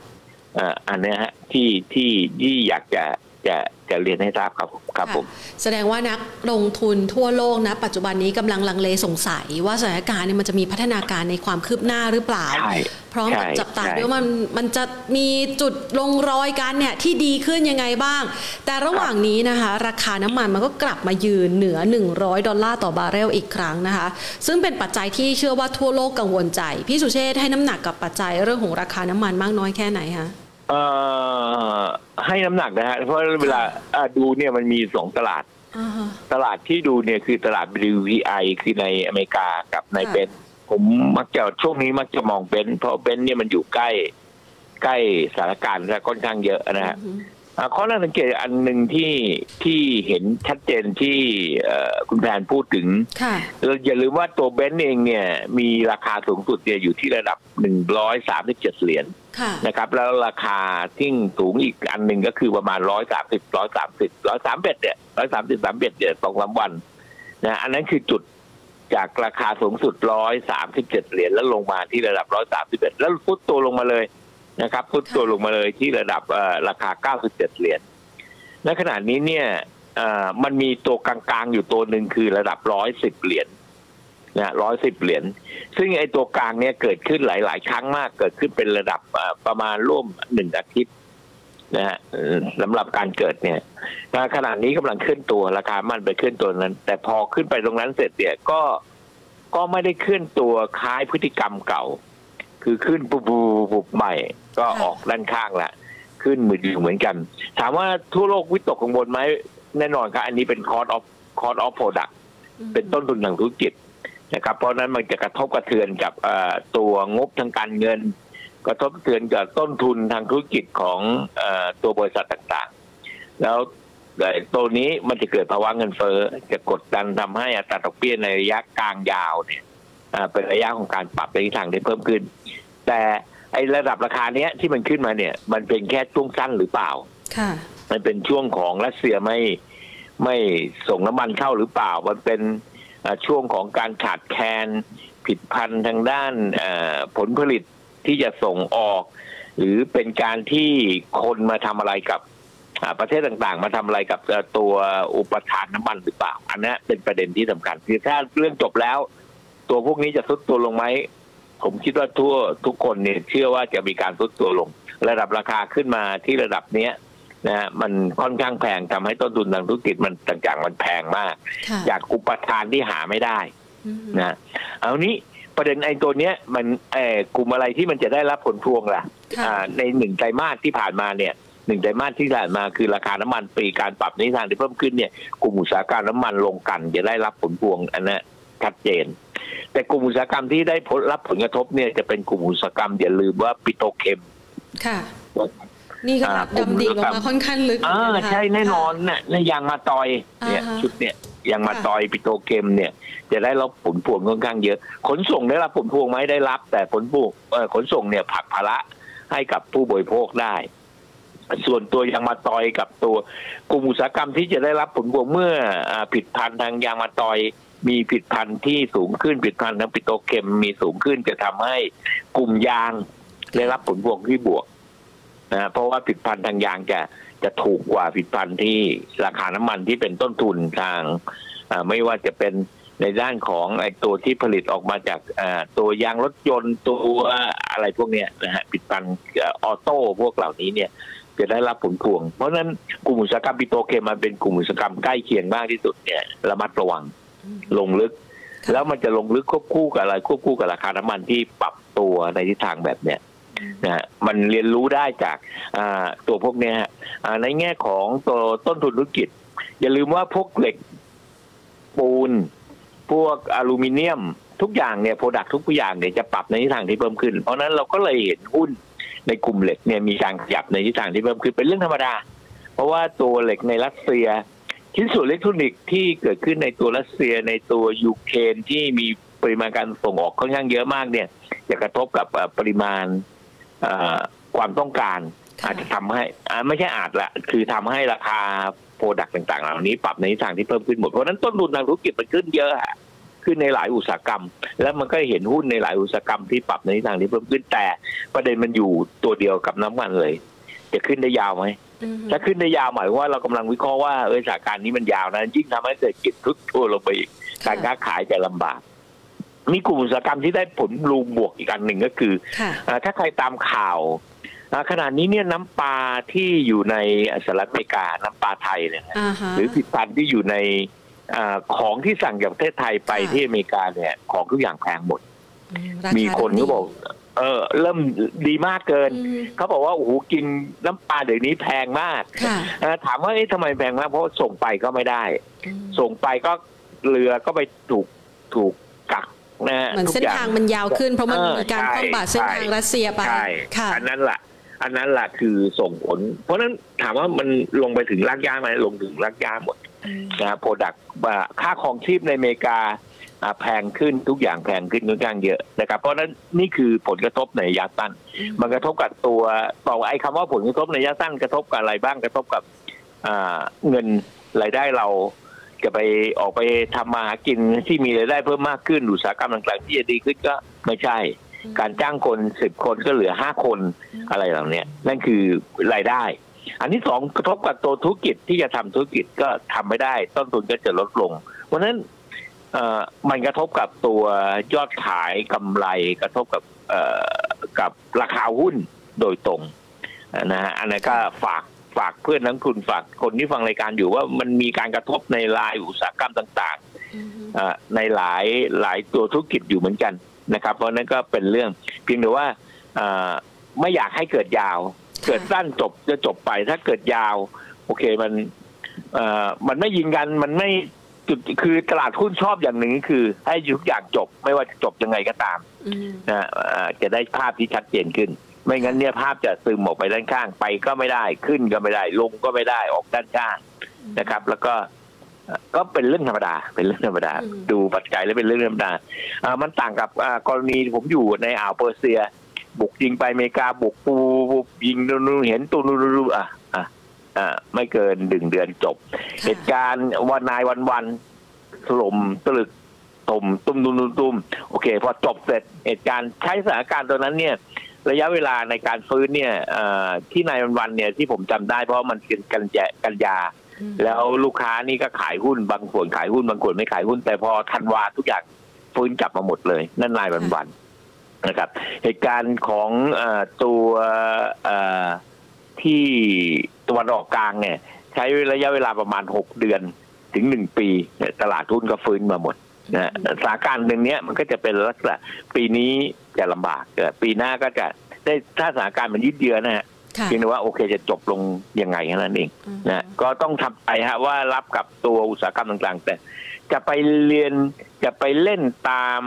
อ่าอันนี้ฮะที่ที่ที่อยากจะ จะจะเรียนให้ทราบครับครับผม แสดงว่านักลงทุนทั่วโลกนะ ปัจจุบันนี้กำลังลังเลสงสัย ว่าสถานการณ์เนี่ยมันจะมีพัฒนาการในความคืบหน้าหรือเปล่าใช่พร้อมกับใช่จับตาใช่ด้วยว่ามันมันจะมีจุดลงรอยกันเนี่ยที่ดีขึ้นยังไงบ้าง แต่ระหว่างนี้นะคะ ราคาน้ำมันมันก็กลับมายืนเหนือ 100 ดอลลาร์ต่อบาร์เรลอีกครั้งนะคะ ซึ่งเป็นปัจจัยที่เชื่อว่าทั่วโลกกังวลใจ พี่สุเชษฐ์ให้น้ำหนักกับปัจจัยเรื่องของราคาน้ำมันมากน้อยแค่ไหนคะ เอ่อให้น้ำหนักนะฮะเพราะเวลาอ่าดูเนี่ยมันมีสองตลาด อ่าฮะ ตลาดที่ดูเนี่ยคือตลาด WTI คือในอเมริกากับในค่ะ เบนซ์ผมมักจะช่วงนี้มักจะมองเบนซ์เพราะเบนซ์เนี่ยมันอยู่ใกล้ ใกล้สถานการณ์และค่อนข้างเยอะนะฮะ อือฮึอ่า ข้อน่าสังเกตอันหนึ่งที่ที่เห็นชัดเจนที่เอ่อคุณแพนพูดถึงค่ะเราอย่าลืมว่าตัวเบนซ์เองเนี่ยมีราคาสูงสุดเนี่ยอยู่ที่ระดับหนึ่งร้อยสามสิบเจ็ดเหรียญค่ะนะครับ แล้วราคาที่สูงอีกอันหนึ่งก็คือประมาณร้อยสามสิบร้อยสามสิบร้อยสามเบ็ดเนี่ยร้อยสามสิบสามเบ็ดเนี่ยสองสามวันนะอันนั้นคือจุดจากราคาสูงสุดร้อยสามสิบเจ็ดเหรียญแล้วลงมาที่ระดับร้อยสามสิบเอ็ดแล้วฟุตตัวลงมาเลย นะครับฟุตตัวลงมาเลยที่ระดับเอ่อราคาเก้าสิบเจ็ดเหรียญและขณะนี้เนี่ยเอ่อมันมีตัวกลางๆอยู่ตัวหนึ่งคือระดับร้อยสิบเหรียญนะร้อยสิบเหรียญ ซึ่งไอ้ตัวกลางเนี่ยเกิดขึ้นหลาย ๆ ครั้งมาก เกิดขึ้นเป็นระดับอ่าประมาณร่วมหนึ่งอาทิตย์นะฮะเอ่อสำหรับการเกิดเนี่ยขณะนี้กำลังขึ้นตัวราคามันไปขึ้นตัวนั้น แต่พอขึ้นไปตรงนั้นเสร็จเนี่ยก็ก็ไม่ได้ขึ้นตัวคล้ายพฤติกรรมเก่า คือขึ้นปุ๊บปุ๊บใหม่ ก็ค่ะออกด้านข้างละขึ้นมืออยู่เหมือนกัน ถามว่าทั่วโลกวิตกกังวลไหมแน่นอนครับ อันนี้เป็น cost of cost of product เป็นต้นทุนทางธุรกิจนะครับ เพราะฉะนั้นมันจะกระทบกระเทือนกับเอ่อตัวงบทางการเงิน กระทบกระเทือนกับต้นทุนทางธุรกิจของเอ่อตัวบริษัทต่างๆ แล้วเอ่อตัวนี้มันจะเกิดภาวะเงินเฟ้อจะกดดันทำให้อัตราดอกเบี้ยในระยะกลางยาวเนี่ยเอ่อเป็นระยะของการปรับในทิศทางที่เพิ่มขึ้น แต่ ไอ้ระดับราคาเนี้ยที่มันขึ้นมาเนี่ย มันเป็นแค่ช่วงสั้นหรือเปล่า ค่ะ มันเป็นช่วงของรัสเซียไม่ไม่ส่งน้ำมันเข้าหรือเปล่า มันเป็นเอ่อช่วงของการขาดแคลนผิดพันธุ์ทางด้านเอ่อผลผลิตที่จะส่งออก หรือเป็นการที่คนมาทำอะไรกับอ่าประเทศต่างๆ มาทำอะไรกับเอ่อตัวอุปทานน้ำมันหรือเปล่า อันนี้เป็นประเด็นที่สำคัญคือถ้าเรื่องจบแล้ว ตัวพวกนี้จะซุดตัวลงไหม ผมคิดว่าทั่วทุกคนเนี่ยเชื่อว่าจะมีการซุดตัวลง ระดับราคาขึ้นมาที่ระดับเนี้ยนะฮะมันค่อนข้างแพงทำให้ต้นทุนทางธุรกิจมันต่างๆมันแพงมากค่ะจากอุปทานที่หาไม่ได้อืมนะเอานี้ประเด็นไอ้ตัวเนี้ยมันเออกลุ่มอะไรที่มันจะได้รับผลพวงล่ะค่ะอ่าในหนึ่งไตรมาสที่ผ่านมาเนี่ยหนึ่งไตรมาสที่ผ่านมาคือราคาน้ำมันปีการปรับในทิศทางที่เพิ่มขึ้นเนี่ยกลุ่มอุตสาหกรรมน้ำมันลงกันจะได้รับผลพวงอันนั้น ชัดเจน แต่กลุ่มอุตสาหกรรมที่ได้ผลรับผลกระทบเนี่ยจะเป็นกลุ่มอุตสาหกรรมอย่าลืมว่าปิโตรเคมค่ะ นี่ก็อ่าดำดิ่งลงผมมาค่อนข้างลึกอ่าเหมือนกันนะคะใช่แน่นอนเนี่ยในยางมาตอยเนี่ยอ่าฮะชุดเนี่ยยางมาค่ะตอยปิโตรเคมเนี่ย จะได้รับผลพวงค่อนข้างเยอะ ขนส่งได้รับผลพวงไหมได้รับ แต่ผลพวงเอ่อขนส่งเนี่ยผลักภาระให้กับผู้บริโภคได้ส่วนตัวยางมาตอยกับตัวกลุ่มอุตสาหกรรมที่จะได้รับผลพวงเมื่ออ่าผลิดพันธ์ทางยางมาตอย มีผลิดพันธ์ที่สูงขึ้นผลิดพันธ์ทางปิโตเคมมีสูงขึ้นจะทำให้กลุ่มยางได้รับผลพวงที่บวกนะเพราะว่าผลิตภัณฑ์ทางยางจะจะถูกกว่าผลิตภัณฑ์ที่ราคาน้ำมันที่เป็นต้นทุนทางไม่ว่าจะเป็นในด้านของไอ้ตัวที่ผลิตออกมาจากตัวยางรถยนต์ตัวอะไรพวกเนี้ยนะฮะผลิตภัณฑ์ออโต้พวกเหล่านี้เนี่ยจะได้รับผลพวง เพราะฉะนั้นกลุ่มอุตสาหกรรมปิโตเคมมันเป็นกลุ่มอุตสาหกรรมใกล้เคียงมากที่สุดเนี่ยระมัดระวัง ลงลึกค่ะแล้วมันจะลงลึกควบคู่กับอะไรควบคู่กับราคาน้ำมันที่ปรับตัวในทิศทางแบบเนี้ยนะฮะมันเรียนรู้ได้จากอ่าตัวพวกเนี้ยฮะอ่าในแง่ของตัวต้นทุนธุรกิจ อย่าลืมว่าพวกเหล็กปูน พวกอลูมิเนียม ทุกอย่างเนี่ย product ทุกอย่างเนี่ยจะปรับในทิศทางที่เพิ่มขึ้น เพราะฉะนั้นเราก็เลยเห็นหุ้นในกลุ่มเหล็กเนี่ยมีการขยับในทิศทางที่เพิ่มขึ้นเป็นเรื่องธรรมดา เพราะว่าตัวเหล็กในรัสเซีย ชิ้นส่วนอิเล็กทรอนิกส์ที่เกิดขึ้นในตัวรัสเซียในตัวยูเครนที่มีปริมาณการส่งออกค่อนข้างเยอะมากเนี่ยจะกระทบกับเอ่อปริมาณเอ่อความต้องการค่ะอาจจะทำให้อ่าไม่ใช่อาจละคือทำให้ราคา product ต่างๆ เหล่านี้ปรับในทิศทางที่เพิ่มขึ้นหมดเพราะฉะนั้นต้นทุนทางธุรกิจมันขึ้นเยอะอะขึ้นในหลายอุตสาหกรรม แล้วมันก็เห็นหุ้นในหลายอุตสาหกรรมที่ปรับในทิศทางที่เพิ่มขึ้นแต่ ประเด็นมันอยู่ตัวเดียวกับน้ำมันเลย จะขึ้นได้ยาวไหมอืม ถ้าขึ้นได้ยาวหมายความว่าเรากำลังวิเคราะห์ว่าเออสถานการณ์นี้มันยาวนะยิ่งทำให้เศรษฐกิจทรุดตัวลงไปอีกการค้าขายจะลำบากมีกลุ่มอุตสาหกรรมที่ได้ผลรูมบวกอีกอันหนึ่งก็คือค่ะอ่าถ้าใครตามข่าวอ่าขณะนี้เนี่ยน้ำปลาที่อยู่ในสหรัฐอเมริกาน้ำปลาไทยเนี่ยนะอ่าฮะหรือผลิตภัณฑ์ที่อยู่ในอาของที่สั่งจากประเทศไทยไปค่ะที่อเมริกาเนี่ย ของทุกอย่างแพงหมดอืรามีคาคนดีก็บอก เออเริ่มดีมากเกินอืมเขาบอกว่าโอ้โหกินน้ำปลาเดี๋ยวนี้แพงมากค่ะเอ่อถามว่าเอ๊ะทำไมแพงมากเพราะส่งไปก็ไม่ได้อืมส่งไปก็เรือก็ไปถูกถูกกักนะฮะเหมือนทุกเส้นระยะทางมันยาวขึ้น เพราะมันเออมีการใช่คว่ำบาตรเส้นทางใช่รัสเซียไปใช่ค่ะอันนั้นแหละอันนั้นแหละคือส่งผล เพราะฉะนั้นถามว่ามันลงไปถึงรากหญ้าไหมลงถึงรากหญ้าหมดอืมนะ product ค่าของชีพในอเมริกาอ่า แพงขึ้นทุกอย่างแพงขึ้นค่อนข้างเยอะนะครับ เพราะฉะนั้นนี่คือผลกระทบในระยะสั้น มันกระทบกับตัวต่อไอ้คำว่าผลกระทบในระยะสั้นกระทบกับอะไรบ้างกระทบกับอ่าเงินรายได้เราจะไปออกไปทำมาหากินที่มีรายได้เพิ่มมากขึ้นอุตสาหกรรมต่างๆที่จะดีขึ้นก็ไม่ใช่ การจ้างคนสิบคนก็เหลือห้าคนอะไรเหล่าเนี้ยนั่นคือรายได้ อันที่สองกระทบกับตัวธุรกิจที่จะทำธุรกิจก็ทำไม่ได้ ต้นทุนก็จะลดลง เพราะฉะนั้นเอ่อ มันกระทบกับตัวยอดขายกำไรกระทบกับเอ่อกับราคาหุ้นโดยตรงนะฮะอันนั้นก็ฝากฝากเพื่อนนักลงทุนฝากคนที่ฟังรายการอยู่ว่ามันมีการกระทบในรายอุตสาหกรรมต่างอืมๆเอ่อในหลายหลายตัวธุรกิจอยู่เหมือนกันนะครับ เพราะฉะนั้นก็เป็นเรื่องเพียงแต่ว่าเอ่อไม่อยากให้เกิดยาว เกิดสั้นจบจะจบไปถ้าเกิดยาว โอเคมันเอ่อมันไม่ยิงกันมันไม่ จุดคือตลาดหุ้นชอบอย่างหนึ่งก็คือ ให้ทุกอย่างจบไม่ว่าจะจบยังไงก็ตามอืมนะเอ่อจะได้ภาพที่ชัดเจนขึ้น ไม่งั้นเนี่ยภาพจะซึมออกไปด้านข้างไปก็ไม่ได้ขึ้นก็ไม่ได้ ลงก็ไม่ได้ออกด้านข้างนะครับ แล้วก็เอ่อก็เป็นเรื่องธรรมดา เป็นเรื่องธรรมดาอืมดูปัจจัยแล้วเป็นเรื่องธรรมดาอ่ามันต่างกับอ่ากรณีผมอยู่ในอ่าวเปอร์เซีย บุกยิงไปอเมริกาบุกปูบุกยิงนู่นๆเห็นตูนูๆอะ อะอะไม่เกินดึงเดือนจบ เหตุการณ์วันนายวันวันๆถล่มตลึกตมตุ้มตุ้มตุ้มตุ้มโอเค พอจบเสร็จเหตุการณ์ใช้สถานการณ์ตัวนั้นเนี่ย ระยะเวลาในการฟื้นเนี่ยเอ่อที่นายวันวันๆเนี่ยที่ผมจำได้เพราะว่ามันเป็นกันยากันยาอืมแล้วลูกค้านี่ก็ขายหุ้นบางส่วนขายหุ้นบางส่วนไม่ขายหุ้น แต่พอธันวาทุกอย่างฟื้นกลับมาหมดเลย นั่นนายวันวันๆนะครับ เหตุการณ์ของเออตัวเออ ที่ตะวันออกกลางเนี่ย ใช้ระยะเวลาประมาณหกเดือนถึงหนึ่งปีเนี่ยตลาดหุ้นก็ฟื้นมาหมดนะฮะสถานการณ์หนึ่งเนี้ยมันก็จะเป็นลักษณะปีนี้จะลำบากแต่ปีหน้าก็จะได้ถ้าสถานการณ์มันยืดเยื้อนะฮะค่ะเพียงแต่ว่าโอเคจะจบลงยังไงแค่นั้นเองอืมนะก็ต้องทำใจฮะว่ารับกับตัวอุตสาหกรรมต่างๆ แต่จะไปเรียนจะไปเล่นตาม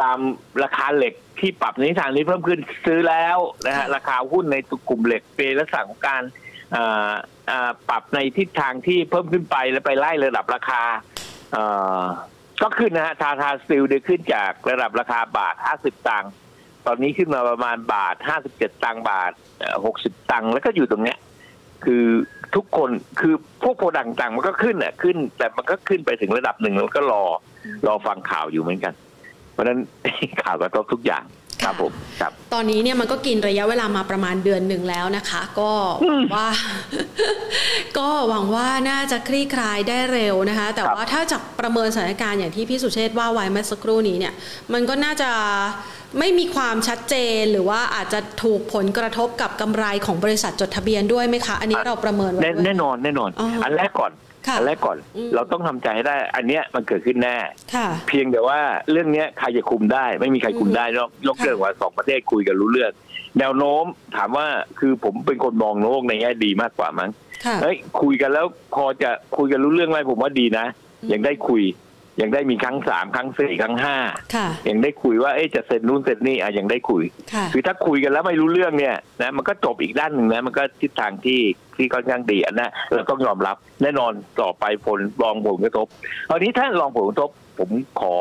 ตามราคาเหล็กที่ปรับในทิศทางนี้เพิ่มขึ้นซื้อแล้วนะฮะราคาหุ้นในกลุ่มเหล็กเป็นลักษณะของการอ่าอ่าปรับในทิศทางที่เพิ่มขึ้นไปแล้วไปไล่ระดับราคาเอ่อก็ขึ้นนะฮะ Tata Steel ได้ขึ้นจากระดับราคาบาท 50 ตังค์ตอนนี้ขึ้นมาประมาณบาท 57 ตังค์บาทเอ่อ60 ตังค์แล้วก็อยู่ตรงเนี้ยคือทุกคนคือพวก product ต่างมันก็ขึ้นอะขึ้น แต่มันก็ขึ้นไปถึงระดับหนึ่งแล้วก็รอรอฟังข่าวอยู่เหมือนกัน เพราะฉะนั้นข่าวกระทบทุกอย่างครับผมครับ ตอนนี้เนี่ยมันก็กินระยะเวลามาประมาณเดือนหนึ่งแล้วนะคะ ก็อืมว่า ก็หวังว่าน่าจะคลี่คลายได้เร็วนะคะ แต่ครับว่าถ้าจากประเมินสถานการณ์อย่างที่พี่สุเชษฐ์ว่าไว้เมื่อสักครู่นี้เนี่ย มันก็น่าจะไม่มีความชัดเจนหรือว่าอาจจะถูกผลกระทบกับกำไรของบริษัทจดทะเบียนด้วยไหมคะ อันนี้เราประเมินไว้แน่ด้วยแน่นอนแน่นอนอ๋ออัอันแรกก่อนค่ะ อันแรกก่อนอืมเราต้องทำใจให้ได้ อันเนี้ยมันเกิดขึ้นแน่ค่ะเพียงแต่ว่าเรื่องเนี้ยใครจะคุมได้ ไม่มีใครคุมได้นอกยกค่ะเรื่องว่าสองประเทศคุยกันรู้เรื่อง แนวโน้มถามว่าคือผมเป็นคนมองโลกในแง่ดีมากกว่ามั้งค่ะเฮ้ยคุยกันแล้วพอจะคุยกันรู้เรื่องไหมผมว่าดีนะอืมยังได้คุยยังได้มีครั้งสามครั้งสี่ครั้งห้าค่ะยังได้คุยว่าเอ๊ะจะเซ็นนู่นเซ็นนี่อะยังได้คุยค่ะคือถ้าคุยกันแล้วไม่รู้เรื่องเนี่ยนะมันก็จบอีกด้านหนึ่งนะมันก็ทิศทางที่ ที่ค่อนข้างดีอันนะเราต้องยอมรับแน่นอนต่อไปผลรองผลกระทบคราวนี้ถ้าลองผลกระทบผมขอ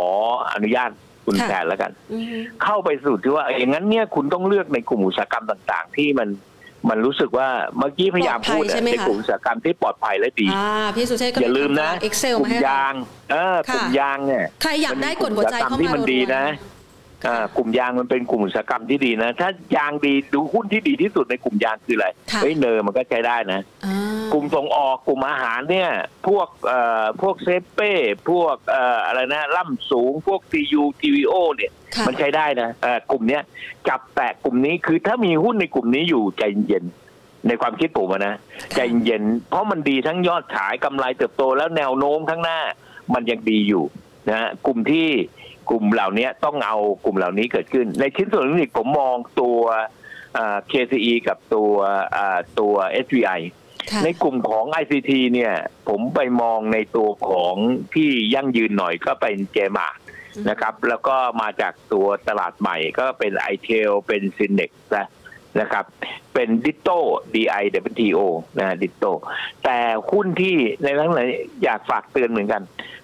อนุญาตคุณค่ะแทนแล้วกันอือฮึเข้าไปสู่ที่ว่าอย่างนั้นเนี่ยคุณต้องเลือกในกลุ่มอุตสาหกรรมต่าง ๆ ที่มันมันรู้สึกว่าเมื่อกี้พยายามพูดปลอดภัยใช่อะไหมคะในกลุ่มอุตสาหกรรมที่ปลอดภัยและดีอ่าพี่สุเชษฐ์ก็อย่าลืมนะเอ็กเซลกลุ่มามให้เรายางเออกลุ่มค่ะยางเนี่ยใครอยากได้กดหัวใจเข้าที่มามันดีนะรัวๆอ่า กลุ่มยางมันเป็นกลุ่มอุตสาหกรรมที่ดีนะ ถ้ายางดีดูหุ้นที่ดีที่สุดในกลุ่มยางคืออะไรค่ะเฮ้ยเนอร์มันก็ใช้ได้นะอ่ากลุ่มส่งออกกลุ่มอาหารเนี่ย พวกเอ่อพวกเซเป้พวกเอ่ออะไรนะล่ำสูงพวกทียูทีวีโอเนี่ยค่ะมันใช้ได้นะเอ่อกลุ่มเนี้ยจับแตะกลุ่มนี้คือถ้ามีหุ้นในกลุ่มนี้อยู่ใจเย็นๆในความคิดผมอะนะใจเย็น เพราะมันดีทั้งยอดขายกำไรเติบโตแล้วแนวโน้มข้างหน้า มันยังดีอยู่นะฮะกลุ่มที่ กลุ่มเหล่านี้ต้องเอากลุ่มเหล่านี้เกิดขึ้น ในชิ้นส่วนเทคนิคผมมองตัวอ่า KCE กับตัวอ่าตัว SVI ค่ะในกลุ่มของ ICT เนี่ย ผมไปมองในตัวของที่ยั่งยืนหน่อยก็เป็นเจมานะครับ แล้วก็มาจากตัวตลาดใหม่ก็เป็น i t e l เป็น s y n e x นะ นะครับ เป็นดิโต้ DI WTO นะ ditto แต่หุ้นที่ในทั้งหลายอยากฝากเตือนเหมือนกัน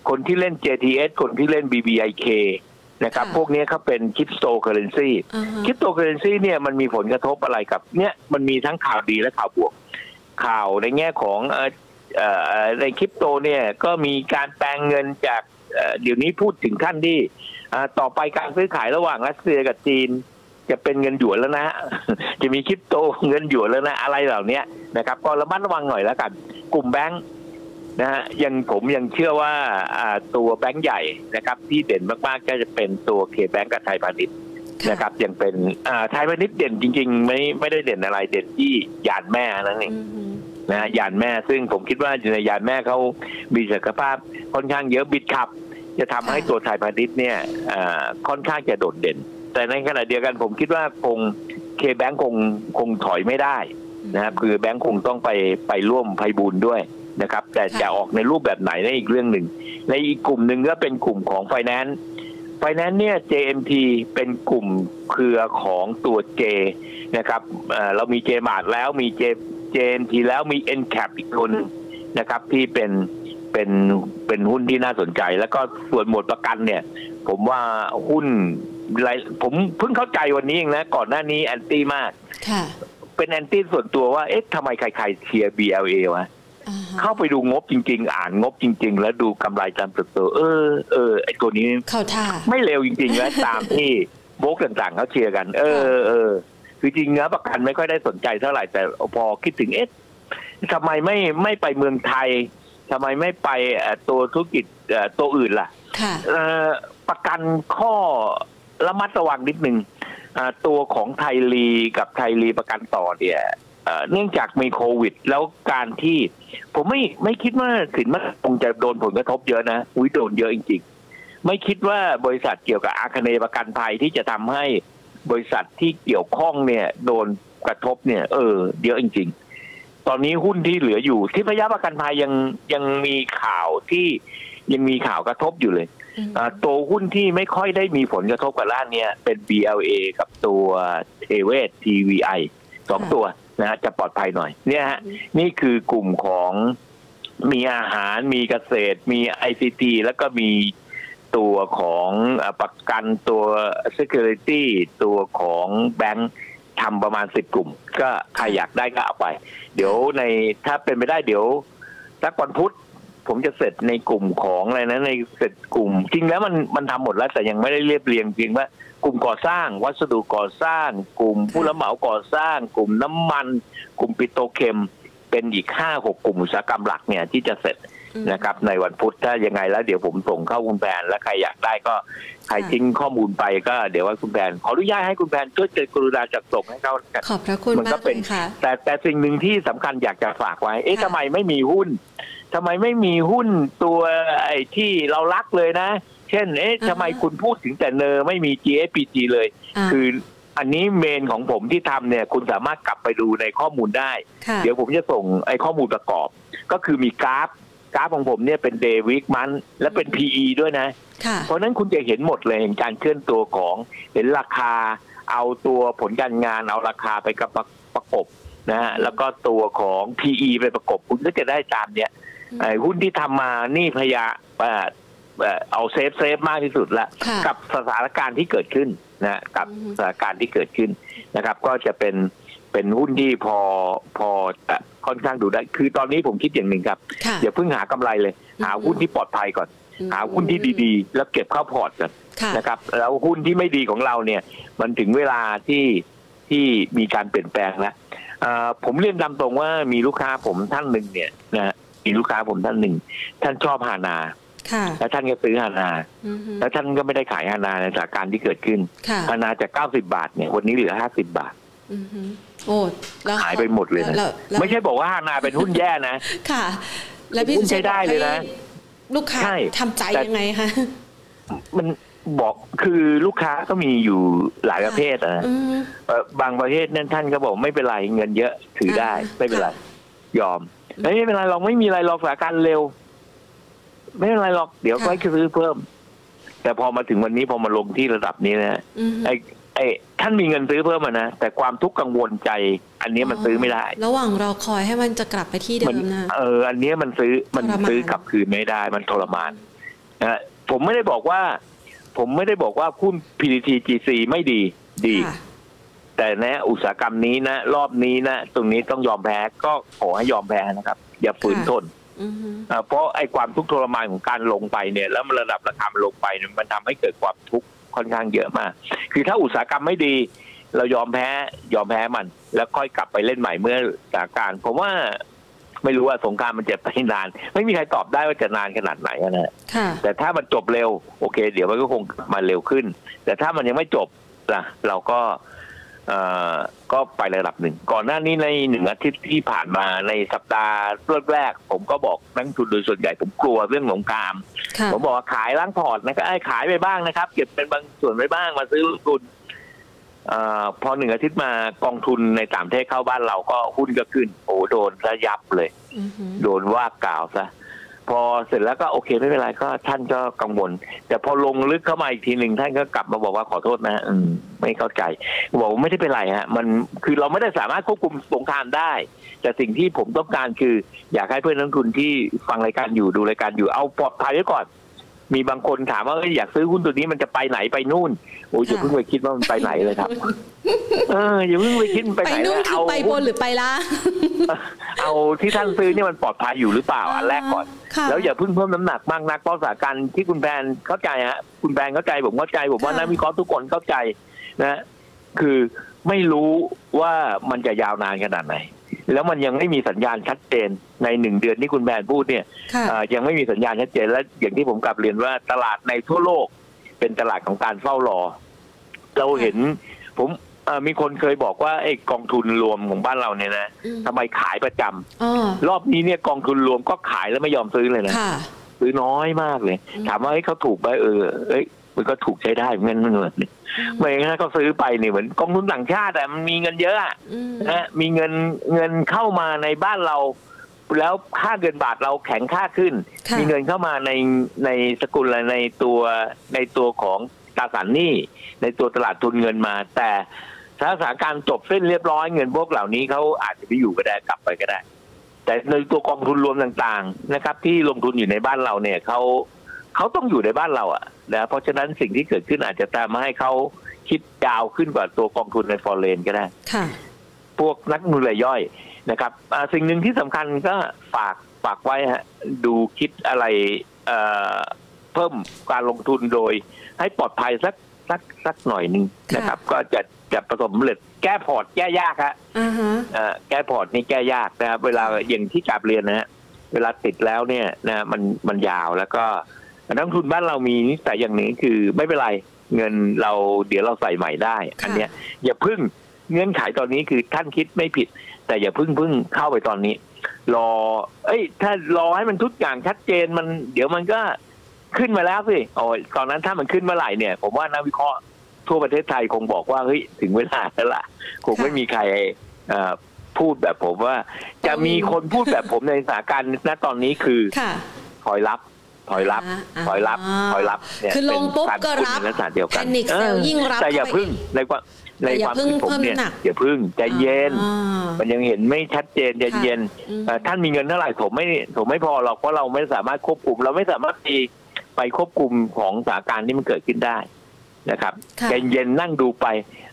คนที่เล่น JTS คนที่เล่น BBIK นะครับค่ะพวกนี้เขาเป็นคริปโตเคอเรนซีอ่าฮะคริปโตเคอเรนซีเนี่ยมันมีผลกระทบอะไรกับ เนี่ยมันมีทั้งข่าวดีและข่าวบวก ข่าวในแง่ของเอ่อเอ่อในคริปโตเนี่ยก็มีการแปลงเงินจากเอ่อเดี๋ยวนี้พูดถึงขั้นที่อ่าต่อไปการซื้อขายระหว่างรัสเซียกับจีน จะเป็นเงินหยวนแล้วนะ จะมีคริปโตเงินหยวนแล้วนะ อะไรเหล่านี้นะครับ ก็ระมัดระวังหน่อยแล้วกัน กลุ่มแบงค์นะฮะยังผมยังเชื่อว่าอ่าตัวแบงค์ใหญ่นะครับ ที่เด่นมากๆก็จะเป็นตัวเคแบงก์กับไทยพาณิชย์นะครับยังเป็นอ่าไทยพาณิชย์เด่นจริง ๆ ไม่ไม่ได้เด่นอะไรเด่นที่ยานแม่นั่นเองอือฮึนะฮะยานแม่ซึ่งผมคิดว่าในยานแม่เขามีศักยภาพค่อนข้างเยอะบิดขับ จะทำให้ตัวไทยพาณิชย์เนี่ยอ่าค่อนข้างจะโดดเด่น แต่ในขณะเดียวกันผมคิดว่าคง KBank คงคงถอยไม่ได้นะครับคือแบงค์คงต้องไปไปร่วมไพบูลด้วยนะครับ แต่จะออกในรูปแบบไหนนั่นอีกเรื่องหนึ่งในอีกกลุ่มหนึ่งก็เป็นกลุ่มของไฟแนนซ์ไฟแนนซ์เนี่ย JMT เป็นกลุ่มเครือของตัว J นะครับเออเรามี J มาร์แล้วมี J JMT แล้วมี NCAP อีกคนนะครับที่เป็นเป็นเป็นหุ้นที่น่าสนใจ แล้วก็ส่วนหมวดประกันเนี่ย ผมว่าหุ้น ผมเพิ่งเข้าใจวันนี้เองนะ ก่อนหน้านี้แอนตี้มากค่ะเป็นแอนตี้ส่วนตัวว่าเอ๊ะทำไมใครๆเชียร์ BLA วะอ่าฮะเข้าไปดูงบจริง ๆ อ่านงบจริง ๆ แล้วดูกำไรการเติบโตเออเออไอตัวนี้เข้าท่าไม่เร็วจริงๆแล้วตามที่โบกต่างๆเขาเชียร์กัน เออเออคือจริงนะประกันไม่ค่อยได้สนใจเท่าไหร่แต่พอคิดถึงเอ๊ะทำไมไม่ไม่ไปเมืองไทยทำไมไม่ไปเอ่อตัวธุรกิจเอ่อตัวอื่นล่ะค่ะเอ่อประกันข้อ ระมัดระวังนิดนึงอ่าตัวของไทยลีกับไทยลีประกันต่อเนี่ยเนื่องจากมีโควิด แล้วการที่ผมไม่ไม่คิดว่าสินมันคงจะโดนผลกระทบเยอะนะอุ้ยโดนเยอะจริงๆ ไม่คิดว่าบริษัทเกี่ยวกับอาคเนประกันภัยที่จะทำให้บริษัทที่เกี่ยวข้องเนี่ย โดนกระทบเนี่ย เออ เยอะจริง ๆ ตอนนี้หุ้นที่เหลืออยู่ ที่พยาประกันภัยยังยังมีข่าวที่ยังมีข่าวกระทบอยู่เลย ตัวหุ้นที่ไม่ค่อยได้มีผลกระทบกับร้านเนี่ยเป็น BLA กับตัวเทเวศ TVI สองตัวนะฮะจะปลอดภัยหน่อย เนี่ยฮะนี่คือกลุ่มของมีอาหารมีเกษตร มี ICT แล้วก็มีตัวของเอ่อประกันตัว Security ตัวของแบงค์ทำประมาณสิบกลุ่ม ก็ใครอยากได้ก็เอาไป เดี๋ยวในถ้าเป็นไปได้เดี๋ยวสักวันพุธ ผมจะเสร็จในกลุ่มของอะไรนะในเสร็จกลุ่ม จริงแล้วมันมันทำหมดแล้วแต่ยังไม่ได้เรียบเรียงจริงว่ากลุ่มก่อสร้าง วัสดุก่อสร้าง กลุ่มผู้รับเหมาก่อสร้าง กลุ่มน้ำมัน กลุ่มปิโตรเคม เป็นอีกห้าหกกลุ่มอุตสาหกรรมหลักเนี่ยที่จะเสร็จอืมนะครับในวันพุธถ้ายังไงแล้วเดี๋ยวผมส่งเข้าคุณแผนแล้วใครอยากได้ก็ใครค่ะทิ้งข้อมูลไปก็เดี๋ยวว่าคุณแผนขออนุญาตให้คุณแผนช่วยเจอกรุณาจัดส่งให้เขาขอบพระคุณมันก็มากเป็เลนยค่ะแต่แต่สิ่งหนึ่งที่สำคัญอยากจะฝากไว้ เอ๊ะค่ะทำไมไม่มีหุ้น ทำไมไม่มีหุ้นตัวไอ้ที่เรารักเลยนะ เช่น เอ๊ะทำไมคุณพูดถึงแต่เนอไม่มี GSPG เลยอ่าคืออันนี้เมนของผมที่ทำเนี่ย คุณสามารถกลับไปดูในข้อมูลได้ค่ะเดี๋ยวผมจะส่งไอ้ข้อมูลประกอบ ก็คือมีกราฟกราฟของผมเนี่ยเป็น day week มันและเป็น PE ด้วยนะค่ะเพราะฉะนั้นคุณจะเห็นหมดเลยเห็นการเคลื่อนตัวของเห็นราคา เอาตัวผลการงานเอาราคาไปกับประประกบนะฮะแล้วก็ตัวของ PE ไปประกบคุณก็จะได้ตามเนี้ยอืม ไอ้หุ้นที่ทำมานี่พยายามเอ่อเอ่อเอา safe safe มากที่สุดละค่ะกับสถานการณ์ที่เกิดขึ้นนะกับอืมสถานการณ์ที่เกิดขึ้นนะครับ ก็จะเป็นเป็นหุ้นที่พอพอจะค่อนข้างดูได้ คือตอนนี้ผมคิดอย่างหนึ่งครับค่ะอย่าเพิ่งหากำไรเลย หาหุ้นที่ปลอดภัยก่อน หาหุ้นที่ดีๆ แล้วเก็บเข้าพอร์ตก่อนค่ะนะครับ แล้วหุ้นที่ไม่ดีของเราเนี่ย มันถึงเวลาที่ที่มีการเปลี่ยนแปลงแล้วเอ่อผมเรียนตามตรงว่ามีลูกค้าผมท่านหนึ่งเนี่ยนะ มีลูกค้าผมท่านหนึ่ง ท่านชอบฮานาค่ะแล้วท่านก็ซื้อฮานาอือฮึแล้วท่านก็ไม่ได้ขายฮานาในสถานการณ์ที่เกิดขึ้นค่ะฮานาจาก90บาทเนี่ยวันนี้เหลือ50บาทอือฮึโอ้แล้วหายไปหมดเลยนะแวแล้วไม่ใช่บอกว่าฮานาเป็นหุ้นแย่นะ ค่ะ แล้วพี่หุ้นใช้ได้เลยนะให้ลูกค้าใช่ทำใจแต่ยังไงคะมันบอกคือลูกค้าก็มีอยู่หลายประเภทอะนะอืมเอ่อบางประเภทนั่นท่านก็บอกไม่เป็นไรเงินเยอะถือได้อ่าไม่เป็นไรค่ะยอมเฮ้ย ไม่เป็นไรเราไม่มีอะไรหรอกสถานการณ์เร็ว ไม่เป็นไรหรอกเดี๋ยวก็ซื้อเพิ่ม แต่พอมาถึงวันนี้พอมาลงที่ระดับนี้นะอือฮึไอ้ไอ้ท่านมีเงินซื้อเพิ่มอะนะแต่ความทุกข์กังวลใจ อันนี้มันซื้อไม่ได้ ระหว่างรอคอยให้มันจะกลับไปที่เดิมัมนะเออ อันเนี้ยมันซื้อมันทรมานซื้อกลับคืนไม่ได้ มันทรมานนะผมไม่ได้บอกว่า ผมไม่ได้บอกว่าหุ้น PTTGC ไม่ดีดีค่ะ แต่นะอุตสาหกรรมนี้นะ รอบนี้นะ ตรงนี้ต้องยอมแพ้ก็ขอให้ยอมแพ้นะครับ อย่าฝืนค่ะทนอือฮึอ่าเพราะไอ้ความทุกข์ทรมานของการลงไปเนี่ย แล้วมันระดับราคามันลงไปเนี่ยมันทำให้เกิดความทุกข์ค่อนข้างเยอะมาก คือถ้าอุตสาหกรรมไม่ดี เรายอมแพ้ยอมแพ้มัน แล้วค่อยกลับไปเล่นใหม่เมื่อสถานการณ์ผมว่าไม่รู้ว่าสงครามมันจะไปนาน ไม่มีใครตอบได้ว่าจะนานขนาดไหนนะค่ะแต่ถ้ามันจบเร็ว โอเค เดี๋ยวมันก็คงมาเร็วขึ้น แต่ถ้ามันยังไม่จบล่ะ เราก็เอ่อ ก็ไประดับหนึ่ง ก่อนหน้านี้ในหนึ่งอาทิตย์ที่ผ่านมาในสัปดาห์แรกๆผมก็บอกนักลงทุนโดยส่วนใหญ่ผมกลัวเรื่องสงครามค่ะผมบอกว่าขายล้างพอร์ตนะครับไอ้ขายไปบ้างนะครับ เก็บเป็นบางส่วนไว้บ้างมาซื้อลงทุนเอ่อพอหนึ่งอาทิตย์มากองทุนในต่างประเทศเข้าบ้านเราก็หุ้นก็ขึ้น โอ้โดนซะยับเลยอือฮึโดนว่ากล่าวซะ พอเสร็จแล้วก็โอเคไม่เป็นไรก็ท่านก็กังวล แต่พอลงลึกเข้ามาอีกทีหนึ่งท่านก็กลับมาบอกว่าขอโทษนะอืมไม่เข้าใจบอกว่าไม่ได้เป็นไรฮะมันคือเราไม่ได้สามารถควบคุมสงครามได้ แต่สิ่งที่ผมต้องการคือ อยากให้เพื่อนนักทุนที่ฟังรายการอยู่ดูรายการอยู่เอาปลอดภัยไว้ก่อน มีบางคนถามว่าเอ้ยอยากซื้อหุ้นตัวนี้มันจะไปไหนไปนู่นโอ้ยอย่าเพิ่งไปคิดว่ามันไปไหนเลยครับ เอออย่าเพิ่งไปคิดมันไปไปไหนนู่นเลยคือเอาไปบนหรือไปล่างเอาที่ท่านซื้อเนี่ยมันปลอดภัยอยู่หรือเปล่าอันแรกก่อนค่ะแล้วอย่าเพิ่งเพิ่มน้ำหนักมากนักเพราะสถานการณ์ที่คุณแบนเข้าใจฮะคุณแบนเข้าใจผมเข้าใจผมว่าค่ะนักวิเคราะห์ทุกคนเข้าใจนะ คือไม่รู้ว่ามันจะยาวนานขนาดไหน แล้วมันยังไม่มีสัญญาณชัดเจนในหนึ่งเดือนที่คุณแบนพูดเนี่ยค่ะเอ่อยังไม่มีสัญญาณชัดเจนและอย่างที่ผมกลับเรียนว่าตลาดในทั่วโลกเป็นตลาดของการเฝ้ารอ เราเห็นผมเอ่อมีคนเคยบอกว่าไอ้กองทุนรวมของบ้านเราเนี่ยนะอืมทำไมขายประจำอ๋อรอบนี้เนี่ยกองทุนรวมก็ขายแล้วไม่ยอมซื้อเลยนะค่ะซื้อน้อยมากเลยอืมถามว่าเฮ้ยเขาถูกไหมเออเอ้ย มันก็ถูกใช้ได้เหมือนกันเหมือนไม่งั้นเขาซื้อไปเนี่ยเหมือนกองทุนต่างชาติแต่มันมีเงินเยอะอะอืมนะมีเงินเงินเข้ามาในบ้านเรา แล้วค่าเงินบาทเราแข็งค่าขึ้นค่ะมีเงินเข้ามาในในสกุลและในตัวในตัวของตราสารหนี้ในตัวตลาดทุนเงินมา แต่ถ้าสถานการณ์จบเส้นเรียบร้อยเงินพวกเหล่านี้เขาอาจจะไม่อยู่ก็ได้กลับไปก็ได้ แต่ในตัวกองทุนรวมต่างๆนะครับ ที่ลงทุนอยู่ในบ้านเราเนี่ยเขาเขาต้องอยู่ในบ้านเราอะ นะเพราะฉะนั้นสิ่งที่เกิดขึ้นอาจจะตามมาให้เขาคิดยาวขึ้นกว่าตัวกองทุนในฟอร์เรนก็ได้ค่ะพวกนักลงทุนรายย่อยนะครับอ่าสิ่งหนึ่งที่สำคัญก็ฝากฝากไว้ฮะดูคิดอะไรเอ่อเพิ่มการลงทุนโดย ให้ปลอดภัยสักสักสักหน่อยหนึ่งค่ะนะครับ ก็จะจะประสบผลสำเร็จแก้พอร์ตแก้ยากฮะอ่าฮะเอ่อแก้พอร์ตนี่แก้ยากนะครับเวลาอย่างที่กราบเรียนนะฮะเวลาติดแล้วเนี่ยนะมันมันยาวแล้วก็ นักลงทุนบ้านเรามีนิสัยอย่างนี้คือไม่เป็นไรเงินเราเดี๋ยวเราใส่ใหม่ได้ อันเนี้ย อย่าพึ่งเงื่อนไขตอนนี้คือท่านคิดไม่ผิด แต่อย่าพึ่งพึ่งเข้าไปตอนนี้ รอ เอ้ย ถ้ารอให้มันทุกอย่างชัดเจนมัน เดี๋ยวมันก็ขึ้นมาแล้วสิโอ้ยตอนนั้นถ้ามันขึ้นเมื่อไหร่เนี่ย ผมว่านักวิเคราะห์ทั่วประเทศไทยคงบอกว่าเฮ้ยถึงเวลาแล้วล่ะคงไม่มีใครเอ่อพูดแบบผมว่า จะมีคนพูดแบบผมในสถานการณ์ณตอนนี้คือค่ะถอยรับ ถอยรับอ่าถอยรับอ่าถอยรับเนี่ยคือลงปุ๊บเป็นก็พูดรับในลักษณะเดียวกัน Panic sell ยิ่งรับแต่อย่าเข้าไปพึ่งในความในแต่อย่าความพึ่งคิดผมเพิ่มเนี่ยน้ำหนักอย่าพึ่งใจเย็นอ่ามันยังเห็นไม่ชัดเจนใจเย็นอืมเอ่อท่านมีเงินเท่าไหร่ผมไม่ผมไม่พอหรอกเพราะเราไม่สามารถควบคุม เราไม่สามารถไปไปควบคุมของสถานการณ์ที่มันเกิดขึ้นได้นะครับค่ะใจเย็นนั่งดูไป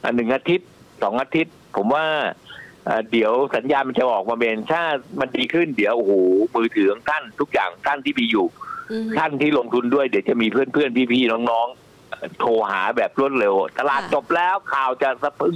อะหนึ่งอาทิตย์สองอาทิตย์ ผมว่าเอ่อเดี๋ยวสัญญาณมันจะออกมาเป็นถ้ามันดีขึ้นเดี๋ยวโอ้โหมือถือของท่านทุกอย่างท่านที่มีอยู่อืม ท่านที่ลงทุนด้วยเดี๋ยวจะมีเพื่อนๆพี่ๆน้องๆเอ่อโทรหาแบบรวดเร็ว ตลาดค่ะจบแล้วข่าวจะสะพรึง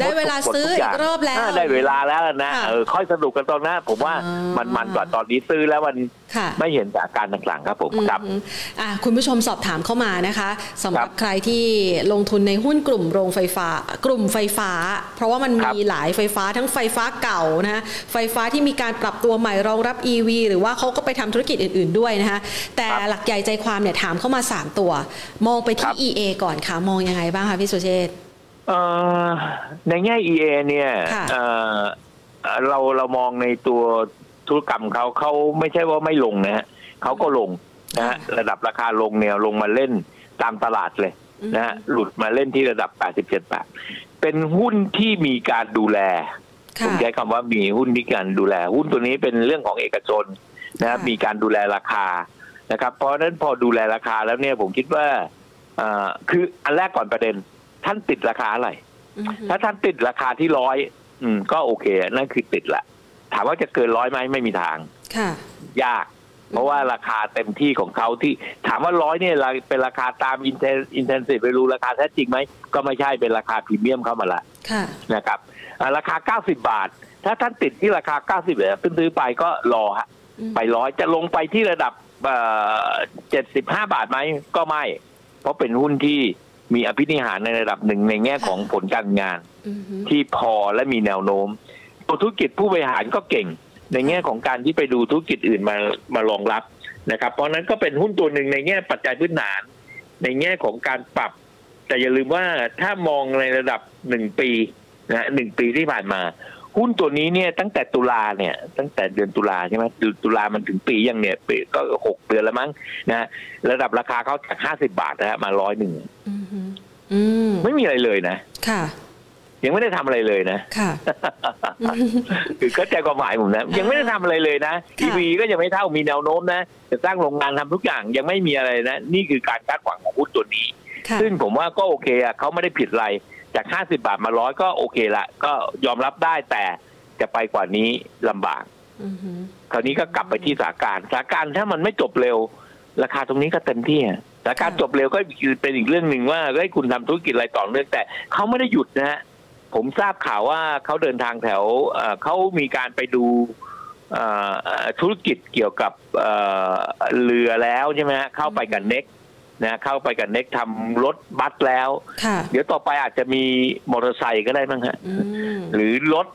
ได้เวลาซื้ออีกรอบแล้วาได้เวลาแล้วนะค่ะเออค่อยสนุกกันตอนนั้นผมว่าอ่ามัมันมันกว่าตอนนี้ซื้อแล้วมันค่ะไม่เห็นสถานการณ์ต่างๆครับผมครับอืมอะคุณผู้ชมสอบถามเข้ามานะคะสำหรับครับใครที่ลงทุนในหุ้นกลุ่มโรงไฟฟ้า กลุ่มไฟฟ้า เพราะว่ามันครัมีบหลายไฟฟ้าทั้งไฟฟ้าเก่านะไฟฟ้าที่มีการปรับตัวใหม่รองรับ EV หรือว่าเขาก็ไปทำธุรกิจอื่น ๆด้วยนะคะแต่ครับหลักใหญ่ใจความเนี่ยถามเข้ามา 3 ตัว มองไปครัที่บ EA ก่อนค่ะ มองยังไงบ้างคะพี่สุเชษฐ์เอ่อ ในแง่ EA เนี่ยค่ะเอ่อเอ่อเราเรามองในตัวธุรกรรมเขาเขาไม่ใช่ว่าไม่ลงนะฮะเขาก็ลงนะฮะระดับราคาลงเนี่ยลงมาเล่นตามตลาดเลยนะฮะหลุดมาเล่นที่ระดับ 87 บาท เป็นหุ้นที่มีการดูแลผค่ะมใช้คำว่ามีหุ้นที่การดูแล หุ้นตัวนี้เป็นเรื่องของเอกชนนะครับค่ะมีการดูแลราคานะครับ เพราะฉะนั้นพอดูแลราคาแล้วเนี่ยผมคิดว่าเอ่อคืออันแรกก่อนประเด็น ท่านติดราคาอะไรอืมถ้าท่านติดราคาที่ร้อยอืม ก็โอเค นั่นคือติดละ ถามว่าจะเกินร้อยไหมไม่มีทางค่ะยาก เพราะว่าราคาเต็มที่ของเขาที่ ถามว่าร้อยเนี่ยเราเป็นราคาตามอินเทนอินเทนซีฟไปรู้ราคาแท้จริงไหมก็ไม่ใช่เป็นราคาพรีเมียมเข้ามาละค่ะนะครับอ่าราคา90บาท ถ้าท่านติดที่ราคา90บาทซื้อๆไปก็รอฮะอืมไปร้อยจะลงไปที่ระดับเจ็ดสิบห้าบาทไหมก็ไม่ เพราะเป็นหุ้นที่ มีอภินิหารในระดับหนึ่งในแง่ของผลการงานอืมที่พอและมีแนวโน้ม ตัวธุรกิจผู้บริหารก็เก่ง ในแง่ของการที่ไปดูธุรกิจอื่นมามารองรับนะครับ เพราะฉะนั้นก็เป็นหุ้นตัวหนึ่งในแง่ปัจจัยพื้นฐาน ในแง่ของการปรับ แต่อย่าลืมว่าถ้ามองในระดับหนึ่งปีนะหนึ่งปีที่ผ่านมา หุ้นตัวนี้เนี่ยตั้งแต่ตุลาเนี่ย ตั้งแต่เดือนตุลาใช่ไหมเดือนตุลามันถึงปียังเนี่ยปีก็หกเดือนแล้วมั้งนะระดับราคาเขาจากห้าสิบาทนะฮะมาร้อยหนึ่ง อืมอืมอืมไม่มีอะไรเลยนะค่ะ ยังไม่ได้ทำอะไรเลยนะค่ะคือเข้าใจความหมายผมนะยังไม่ได้ทำอะไรเลยนะค่ะ EV ก็ยังไม่เท่ามีแนวโน้มนะจะสร้างโรงงานทำทุกอย่างยังไม่มีอะไรนะ นี่คือการคาดหวังของหุ้นตัวนี้ค่ะซึ่งผมว่าก็โอเคอะเขาไม่ได้ผิดอะไรจาก50บาทมาร้อยก็โอเคละก็ยอมรับได้แต่จะไปกว่านี้ลำบากอือหือคราวนี้ก็กลับไปที่สถานการณ์สถานการณ์ถ้ามันไม่จบเร็ว ราคาตรงนี้ก็เต็มที่ อะสถานการณ์จบเร็วก็คือเป็นอีกเรื่องหนึ่งว่าเฮ้ยคุณทำธุรกิจอะไรต่อเนื่องแต่เขาไม่ได้หยุดนะฮะผมทราบข่าวว่าเขาเดินทางแถวเอ่อเขามีการไปดูเอ่อเอ่อธุรกิจเกี่ยวกับเอ่อเรือแล้วใช่ไหมฮะเข้าไปกับเน็กนะเข้าไปกับเน็กทำรถบัสแล้วค่ะเดี๋ยวต่อไปอาจจะมีมอเตอร์ไซค์ก็ได้มั้งฮะอืมหรือรถ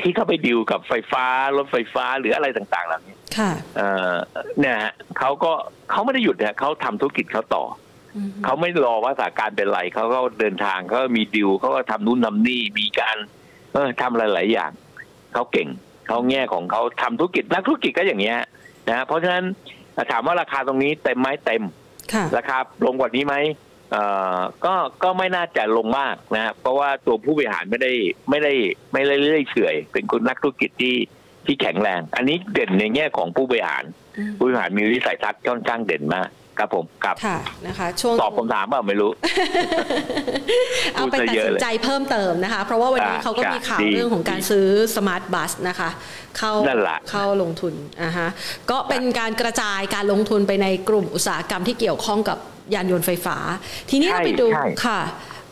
ที่เข้าไปดิวกับไฟฟ้ารถไฟฟ้าหรืออะไรต่างๆเหล่านี้ค่ะเอ่อเนี่ยฮะเขาก็เขาไม่ได้หยุดเนี่ยเขาทำธุรกิจเขาต่ออืมอเขาไม่รอว่าสถานการณ์เป็นไรเขาก็เดินทางเขาก็มีดิวเขาก็ทำนู่นทำนี่มีการ เออทำหลายๆอย่างเขาเก่งเขาแง่ของเขาทำธุรกิจนักธุรกิจก็อย่างเงี้ยนะเพราะฉะนั้นถามว่าราคาตรงนี้เต็มไหมเต็มค่ะราคาลงกว่านี้ไหมเอ่อ ก็ก็ไม่น่าจะลงมากนะเพราะว่าตัวผู้บริหารไม่ได้ไม่ได้ไม่ได้เลื่อยเฉอยเป็นคนนักธุรกิจที่ที่แข็งแรง อันนี้เด่นในแง่ของผู้บริหารอืมผู้บริหารมีวิสัยทัศน์ค่อนข้างเด่นมาก ครับผมครับค่ะนะคะช่วงตอบคำถามเปล่าไม่รู้ เอาไปตัดพูดซะเยอะสินเลยใจเพิ่มเติมนะคะ เพราะว่าวันนี้อ่าเขาก็มีข่าวดีเรื่องของการซื้อสมาร์ทบัสนะคะ เข้านั่นแหละเข้าลงทุนอะฮะก็เป็นการกระจายการลงทุนไปในกลุ่มอุตสาหกรรมที่เกี่ยวข้องกับยานยนต์ไฟฟ้า ทีนี้เราไปดูใช่ค่ะ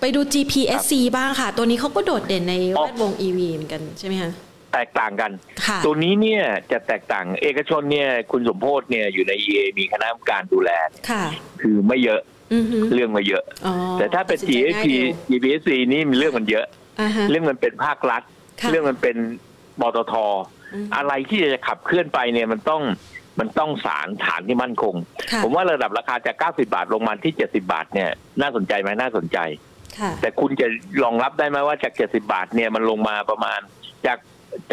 ไปดู GPSC บ้างค่ะ ตัวนี้เขาก็โดดเด่นในอ๋แวอดวง EV เหมือนกันใช่ไหมคะ แตกต่างกันค่ะตัวนี้เนี่ยจะแตกต่างเอกชนเนี่ยคุณสมโพศเนี่ยอยู่ใน EA มีคณะกรรมการดูแลค่ะคือไม่เยอะอือฮึเรื่องไม่เยอะอ๋อแต่ถ้าเป็นตัดสินใจง่าย GSP เร็ว GPSC นี่มีเรื่องมันเยอะอ่าฮะเรื่องมันเป็นภาครัฐค่ะเรื่องมันเป็นปตทอืมอะไรที่จะขับเคลื่อนไปเนี่ยมันต้องมันต้องสารฐานที่มั่นคงค่ะผมว่าระดับราคาจาก 90 บาทลงมาที่ 70 บาทเนี่ยน่าสนใจไหมน่าสนใจค่ะแต่คุณจะรองรับได้ไหมว่าจาก 70 บาทเนี่ยมันลงมาประมาณจาก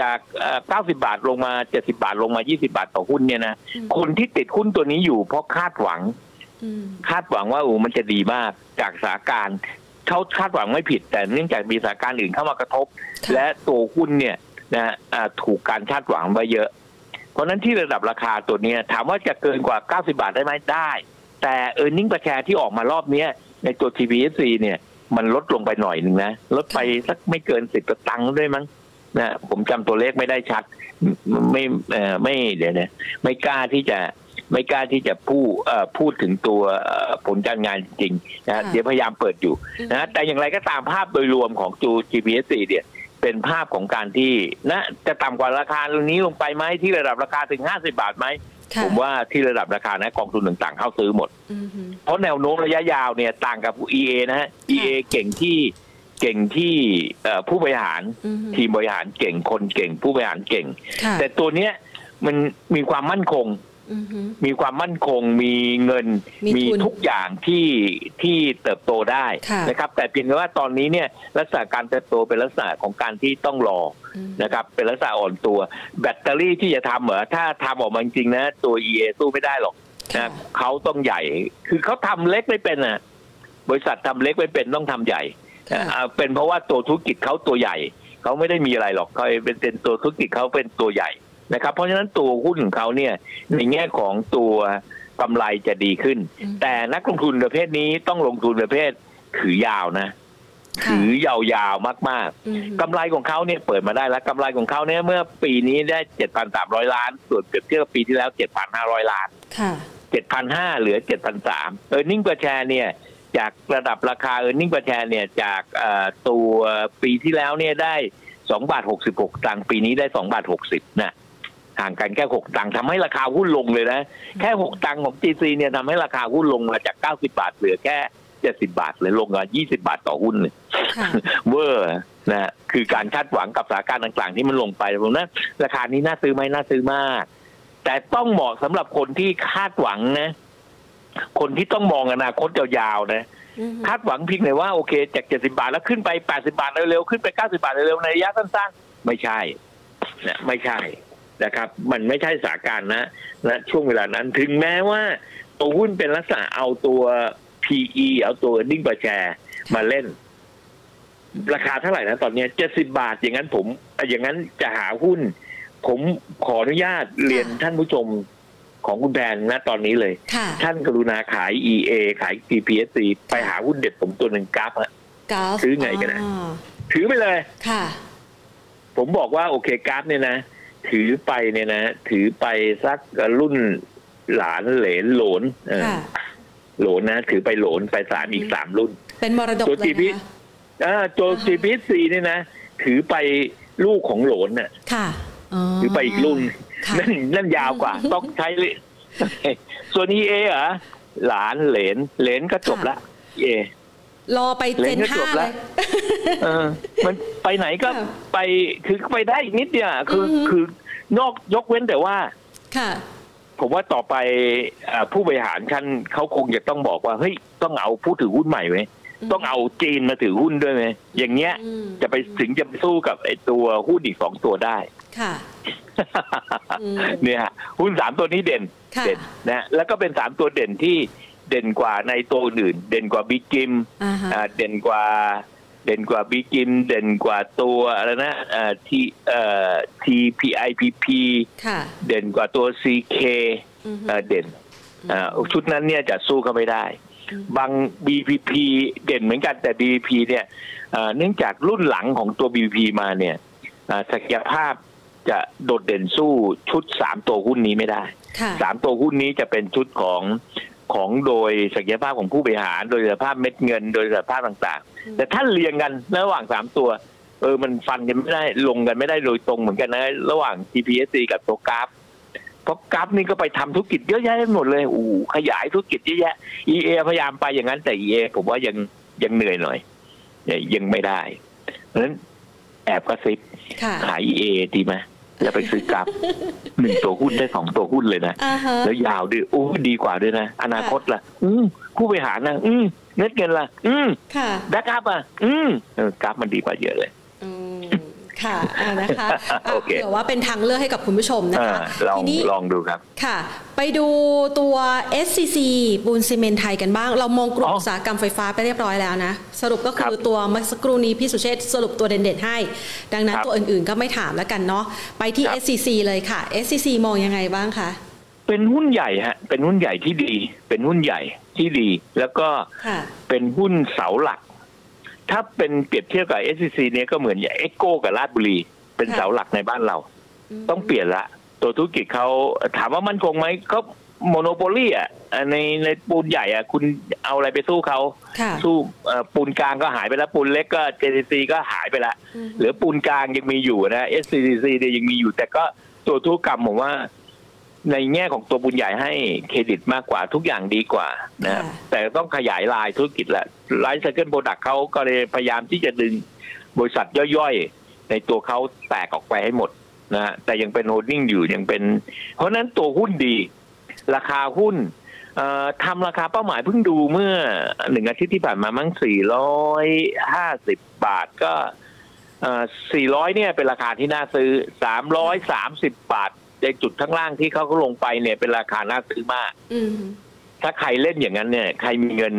จากเอ่อ90บาทลงมา70บาทลงมา20บาทต่อหุ้นเนี่ยนะอืมคนที่ติดหุ้นตัวนี้อยู่เพราะคาดหวังอืมคาดหวังว่าโอ้มันจะดีมากจากสถานการณ์เขาคาดหวังไม่ผิด แต่เนื่องจากมีสถานการณ์อื่นเข้ามากระทบค่ะและตัวหุ้นเนี่ยนะอ่าถูกการคาดหวังไว้เยอะ เพราะฉะนั้นที่ระดับราคาตัวเนี้ยถามว่าจะเกินกว่า 90 บาทได้ไหมได้ แต่เออร์เน็งประแชร์ที่ออกมารอบเนี้ยในตัว TBSC เนี่ย มันลดลงไปหน่อยหนึ่งนะ ลดไปสักไม่เกินสิบตังค์ด้วยมั้ง นะผมจำตัวเลขไม่ได้ชัด ไม่เอ่อไม่เดี๋ยวนะไม่กล้าที่จะไม่กล้าที่จะพูดเอ่อพูดถึงตัวเอ่อผลการงานจริงๆนะค่ะเดี๋ยวพยายามเปิดอยู่นะแต่อย่างไรก็ตามภาพโดยรวมของจู GPS เนี่ยเป็นภาพของการที่นะจะต่ำกว่าราคาตรงนี้ลงไปไหมที่ระดับราคาถึง50บาทไหมค่ะผมว่าที่ระดับราคานะกองทุนต่างๆเข้าซื้อหมดอือฮึเพราะแนวโน้มระยะยาวเนี่ยต่างกับ EA นะฮะ EA เก่งที่ เก่งที่เอ่อผู้บริหารอือฮึทีมบริหารเก่งคนเก่ง ผู้บริหารเก่งค่ะแต่ตัวเนี้ยมันมีความมั่นคงอือฮึมีความมั่นคงมีเงินมีทุนทุกอย่างที่ที่เติบโตได้ค่ะนะครับ แต่เพียงแต่ว่าตอนนี้เนี่ยลักษณะการเติบโตเป็นลักษณะของการที่ต้องรออืมนะครับ เป็นลักษณะอ่อนตัว แบตเตอรี่ที่จะทำเหรอถ้าทำออกมาจริงๆนะ ตัว EA สู้ไม่ได้หรอกค่ะนะเขาต้องใหญ่ คือเขาทำเล็กไม่เป็นอะ บริษัททำเล็กไม่เป็นต้องทำใหญ่ค่ะอ่า เป็นเพราะว่าตัวธุรกิจเขาตัวใหญ่ เขาไม่ได้มีอะไรหรอกเขาเป็นเป็นตัวธุรกิจเขาเป็นตัวใหญ่นะครับ เพราะฉะนั้นตัวหุ้นของเขาเนี่ยในแง่ของตัวกำไรจะดีขึ้นอืมแต่นักลงทุนประเภทนี้ต้องลงทุนประเภทถือยาวนะค่ะถือยาวๆมากอือฮึๆกำไรของเขาเนี่ยเปิดมาได้แล้วกำไรของเขาเนี่ยเมื่อปีนี้ได้7,300ล้าน ส่วนเปรียบเทียบกับปีที่แล้ว7,500ล้านค่ะ7,500เหลือ7,300เออร์เน็งประแชร์เนี่ย จากระดับราคาเออร์เน็งประแชร์เนี่ยจากเอ่อตัวปีที่แล้วเนี่ยได้2บาท66ตังค์ปีนี้ได้2บาท60นะห่างกันแค่6ตังค์ทำให้ราคาหุ้นลงเลยนะ แค่6ตังค์ของ GC เนี่ยทำให้ราคาหุ้นลงมาจาก90บาทเหลือแค่70บาทเลยลงมา20บาทต่อหุ้นเลยค่ะเวอร์นะคือการคาดหวังกับสถานการณ์ต่าง ๆ ที่มันลงไปผมนะราคานี้น่าซื้อไหมน่าซื้อมาก แต่ต้องเหมาะสำหรับคนที่คาดหวังนะ คนที่ต้องมองอนาคตยาวๆนะอือฮึคาดหวังเพียงแต่ว่าโอเค จาก70บาทแล้วขึ้นไป80บาทเร็วๆขึ้นไป90บาทเร็วๆในระยะสั้นๆ ไม่ใช่นะไม่ใช่นะครับ มันไม่ใช่สถานการณ์นะนะช่วงเวลานั้นถึงแม้ว่า ตัวหุ้นเป็นลักษณะเอาตัว PE เอาตัวนิ่งประแชร์มาเล่น ราคาเท่าไหร่นะตอนเนี้เจ็ดสิบาท อย่างนั้นผม อย่างนั้นจะหาหุ้น ผมขออนุญาตเรียนท่านผู้ชม ของคุณแพนนะตอนนี้เลยค่ะท่านกรุณาขาย EA ขาย GPSC ไปหาหุ้นเด็ดผมตัวหนึ่งกราฟฮะกราฟซื้อไงกันนะถือไปเลยค่ะ ผมบอกว่าโอเคกราฟเนี่ยนะ ถือไปเนี่ยนะ ถือไปสักรุ่นหลานเหลนโหลนเออค่ะโหลนนะ ถือไปโหลนไปสามอีกสามรุ่น เป็นมรดกตัวเลย GP นะคะอ่าตัวอ่าฮะ GPSC เนี่ยนะ ถือไปลูกของโหลนน่ะค่ะถือไปอีกรุ่นค่ะ นั่นนั่นยาวกว่า ต้องใช้เลยส่วน EA เหรอหลานเหลนเหลนก็จบละ EA รอไปเหเจรียนญก็ห้าจบเลแล้ยวเออ มันไปไหนก็ค่ะไปคือไปได้อีกนิดเดียวอะคืออือฮึคือนอกยกเว้นแต่ว่า ค่ะ ผมว่าต่อไปอ่าผู้บริหารท่านเขาคงจะต้องบอกว่าเฮ้ยต้องเอาผู้ถือหุ้นใหม่ไหมต้องเอาจีนมาถือหุ้นด้วยไหมอย่างเงี้ยอืมจะไปถึงจะไปสู้กับไอ้ตัวหุ้นอีกสองตัวได้ ค่ะอืมเนี่ยฮะหุ้นสามตัวนี้เด่นค่ะเด่นนะแล้วก็เป็นสามตัวเด่นที่เด่นกว่าในตัวอื่น เด่นกว่าบิ๊กจิมอ่าฮะอ่าเด่นกว่า เด่นกว่าบิ๊กจิม เด่นกว่าตัวอะไรนะอ่าทีเอ่อ TPIPP ค่ะเด่นกว่าตัว CK อือฮึเอ่อเด่นอ่าชุดนั้นเนี่ยจะสู้เขาไม่ได้อืมบาง BPP เด่นเหมือนกันแต่ BPP เนี่ยเอ่อเนื่องจากรุ่นหลังของตัว BPP มาเนี่ยอ่าศักยภาพ จะโดดเด่นสู้ชุดสามตัวหุ้นนี้ไม่ได้ค่ะสามตัวหุ้นนี้จะเป็นชุดของของโดยศักยภาพของผู้บริหาร โดยศักยภาพเม็ดเงิน โดยศักยภาพต่างอืมๆแต่ถ้าเรียงกันระหว่างสามตัว เออมันฟันกันไม่ได้ลงกันไม่ได้โดยตรงเหมือนกันนะระหว่าง GPSC กับตัวกราฟเพราะกราฟนี่ก็ไปทำธุรกิจเยอะแยะไปหมดเลยอู้ขยายธุรกิจเยอะแยะ EA พยายามไปอย่างนั้นแต่ EA ผมว่ายังยังเหนื่อยหน่อยยังไม่ได้ เพราะฉะนั้นแอบกระซิบค่ะขาย EA ดีไหม อย่าไปซื้อกราฟหนึ่งตัวหุ้นได้สองตัวหุ้นเลยนะอ่าฮะแล้วยาวด้วยโอ้ดีกว่าด้วยนะ อนาคตล่ะ อืมผู้บริหารนะอืมเน็ตเงินล่ะ อืมค่ะแบ็กอัพอะ อืมเออกราฟมันดีกว่าเยอะเลยอืม ค่ะอ่านะคะอะโอเคเผื่อว่าเป็นทางเลือกให้กับคุณผู้ชมนะอ่าคะลองทีนี้ลองดูครับค่ะ ไปดูตัว SCC ปูนซีเมนต์ไทยกันบ้าง เรามองกลุ่มอ๋ออุอุตสาหกรรมไฟฟ้าไปเรียบร้อยแล้วนะ สรุปก็คืคอรับตัวเมื่อสักครู่นี้พี่สุเชษฐ์สรุปตัวเด่นๆให้ ดังนั้นครับตัวอื่นๆก็ไม่ถามแล้วกันเนาะไปที่ครับ SCC เลยค่ะ SCC มองยังไงบ้างคะเป็นหุ้นใหญ่ฮะเป็นหุ้นใหญ่ที่ดี เป็นหุ้นใหญ่ที่ดี แล้วก็ค่ะเป็นหุ้นเสาหลัก ถ้าเป็นเปรียบเทียบกับ SCC เนี่ยก็เหมือนอย่าง EGCO กับราชบุรี เป็นค่ะเสาหลักในบ้านเราไม่ต้องเปลี่ยนละ ตัวธุรกิจเขาถามว่ามันคงไหมเขา monopoly อะในในปูนใหญ่อะคุณเอาอะไรไปสู้เขาค่ะสู้เอ่อปูนกลางก็หายไปแล้วปูนเล็กก็ JCC ก็หายไปแล้วอืมเหลือปูนกลางยังมีอยู่นะ SCCC เนี่ยยังมีอยู่ แต่ก็ตัวธุรกรรมผมว่า ในแง่ของตัวปูนใหญ่ให้เครดิตมากกว่าทุกอย่างดีกว่านะครับค่ะแต่ต้องขยายลายธุรกิจละ life cycle product เขาก็เลยพยายามที่จะดึงบริษัทย่อยๆ ในตัวเขาแตกออกไปให้หมดนะฮะแต่ยังเป็น holding อยู่ยังเป็น เพราะฉะนั้นตัวหุ้นดี ราคาหุ้นเอ่อทำราคาเป้าหมายเพิ่งดูเมื่อหนึ่งอาทิตย์ที่ผ่านมามั้งสี่ร้อยห้าสิบบาทก็สี่ร้อยเนี่ยเป็นราคาที่น่าซื้อสามร้อยสามสิบบาท ในจุดข้างล่างที่เขาลงไปเนี่ยเป็นราคาน่าซื้อมากอืมถ้าใครเล่นอย่างนั้นเนี่ย ใครมีเงิน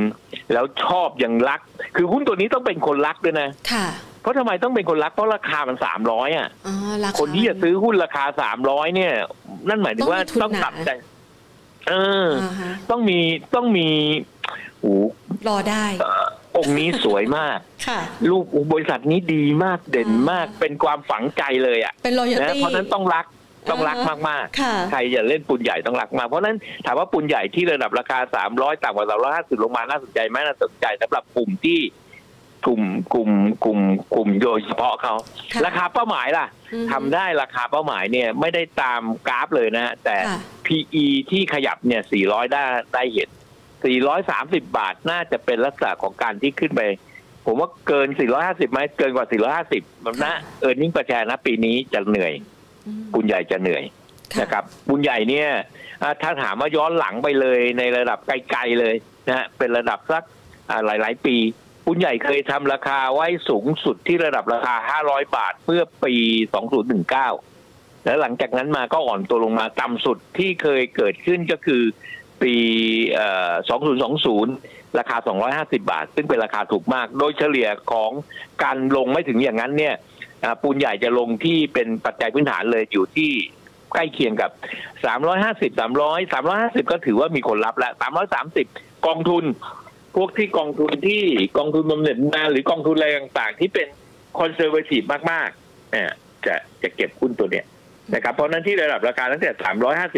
แล้วชอบยังรัก คือหุ้นตัวนี้ต้องเป็นคนรักด้วยนะค่ะเพราะทำไมต้องเป็นคนรักเพราะราคามันสามร้อยอะอ๋อราคาคนที่จะซื้อหุ้นราคาสามร้อยเนี่ย นั่นหมายถึงว่าต้ต้อองงมีทุนหนาตัดใจเอออ่าฮะต้องมีต้องมีโอ้รอได้เอ่อองค์นี้สวยมาก ค่ะลูกบริษัทนี้ดีมากเด่นมากอ่าเป็นความฝังใจเลยอะ เป็นรอยัลนะตี้เพราะฉะนั้นต้องรัก ต้องรักอ่าฮะมากๆค่ะใครจะเล่นปูนใหญ่ต้องรักมาก เพราะฉะนั้นถามว่าปูนใหญ่ที่ระดับราคาสามร้อยต่ำกว่าสามร้อยห้าสิบลงมาน่าสนใจไหมน่าสนใจสำหรับกลุ่มที่กลุ่มกลุ่มกลุ่มกลุ่มโดยเฉพาะเขาค่ะราคาเป้าหมายล่ะอืมทำได้ราคาเป้าหมายเนี่ยไม่ได้ตามกราฟเลยนะฮะแต่ค่ะ PE ที่ขยับเนี่ย 400 ได้ได้เห็น 430 บาทน่าจะเป็นลักษณะของการที่ขึ้นไป ผมว่าเกิน 450ไหมเกินกว่า 450 มันนะเออร์เน็งประชานะปีนี้จะเหนื่อย อืมปุนใหญ่จะเหนื่อยค่ะนะครับปุนใหญ่เนี่ยอ่าถ้าถามว่าย้อนหลังไปเลยในระดับไกลๆเลยนะฮะเป็นระดับสักอ่าหลาย ๆ ปีปุนใหญ่เคยทำราคาไว้สูงสุดที่ระดับราคา 500 บาทเมื่อปี 2019 แล้วหลังจากนั้นมาก็อ่อนตัวลงมาต่ำสุดที่เคยเกิดขึ้นก็คือปีเอ่อ2020 ราคา 250 บาท ซึ่งเป็นราคาถูกมาก โดยเฉลี่ยของการลงไม่ถึงอย่างนั้นเนี่ยอ่า ปูนใหญ่จะลงที่เป็นปัจจัยพื้นฐานเลยอยู่ที่ใกล้เคียงกับ 350 300 350 ก็ถือว่ามีคนรับแล้ว 330 กองทุน พวกที่กองทุนที่กองทุนบำเหน็จบำนาหรือกองทุนอะไรต่างๆ ที่เป็นคอนเซอร์เวทีฟมากๆเนี่ยจะจะเก็บหุ้นตัวเนี้ยนะครับ เพราะนั้นที่ระดับราคาตั้งแต่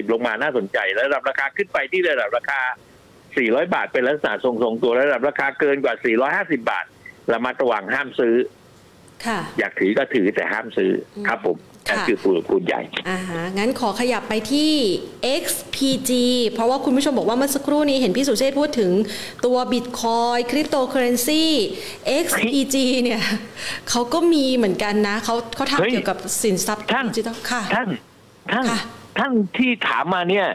350 ลงมาน่าสนใจ ระดับราคาขึ้นไปที่ระดับราคา 400 บาทเป็นลักษณะทรงๆตัว ระดับราคาเกินกว่า 450 บาทระมัดระวังห้ามซื้อ อยากถือก็ถือแต่ห้ามซื้ออมครับผมค่ะนั่นคือปูนปูนใหญ่อ่าฮะงั้นขอขยับไปที่ XPG เพราะว่าคุณผู้ชมบอกว่าเมื่อสักครู่นี้เห็นพี่สุเชษฐ์พูดถึงตัว Bitcoin Cryptocurrency XPG เนี่ยเขาก็มีเหมือนกันนะเขาเขาเฮ้ยทำเกี่ยวกับสินทรัพย์ท่านดิจิทัลค่ะท่านท่านค่ะท่านที่ถามมาเนี่ย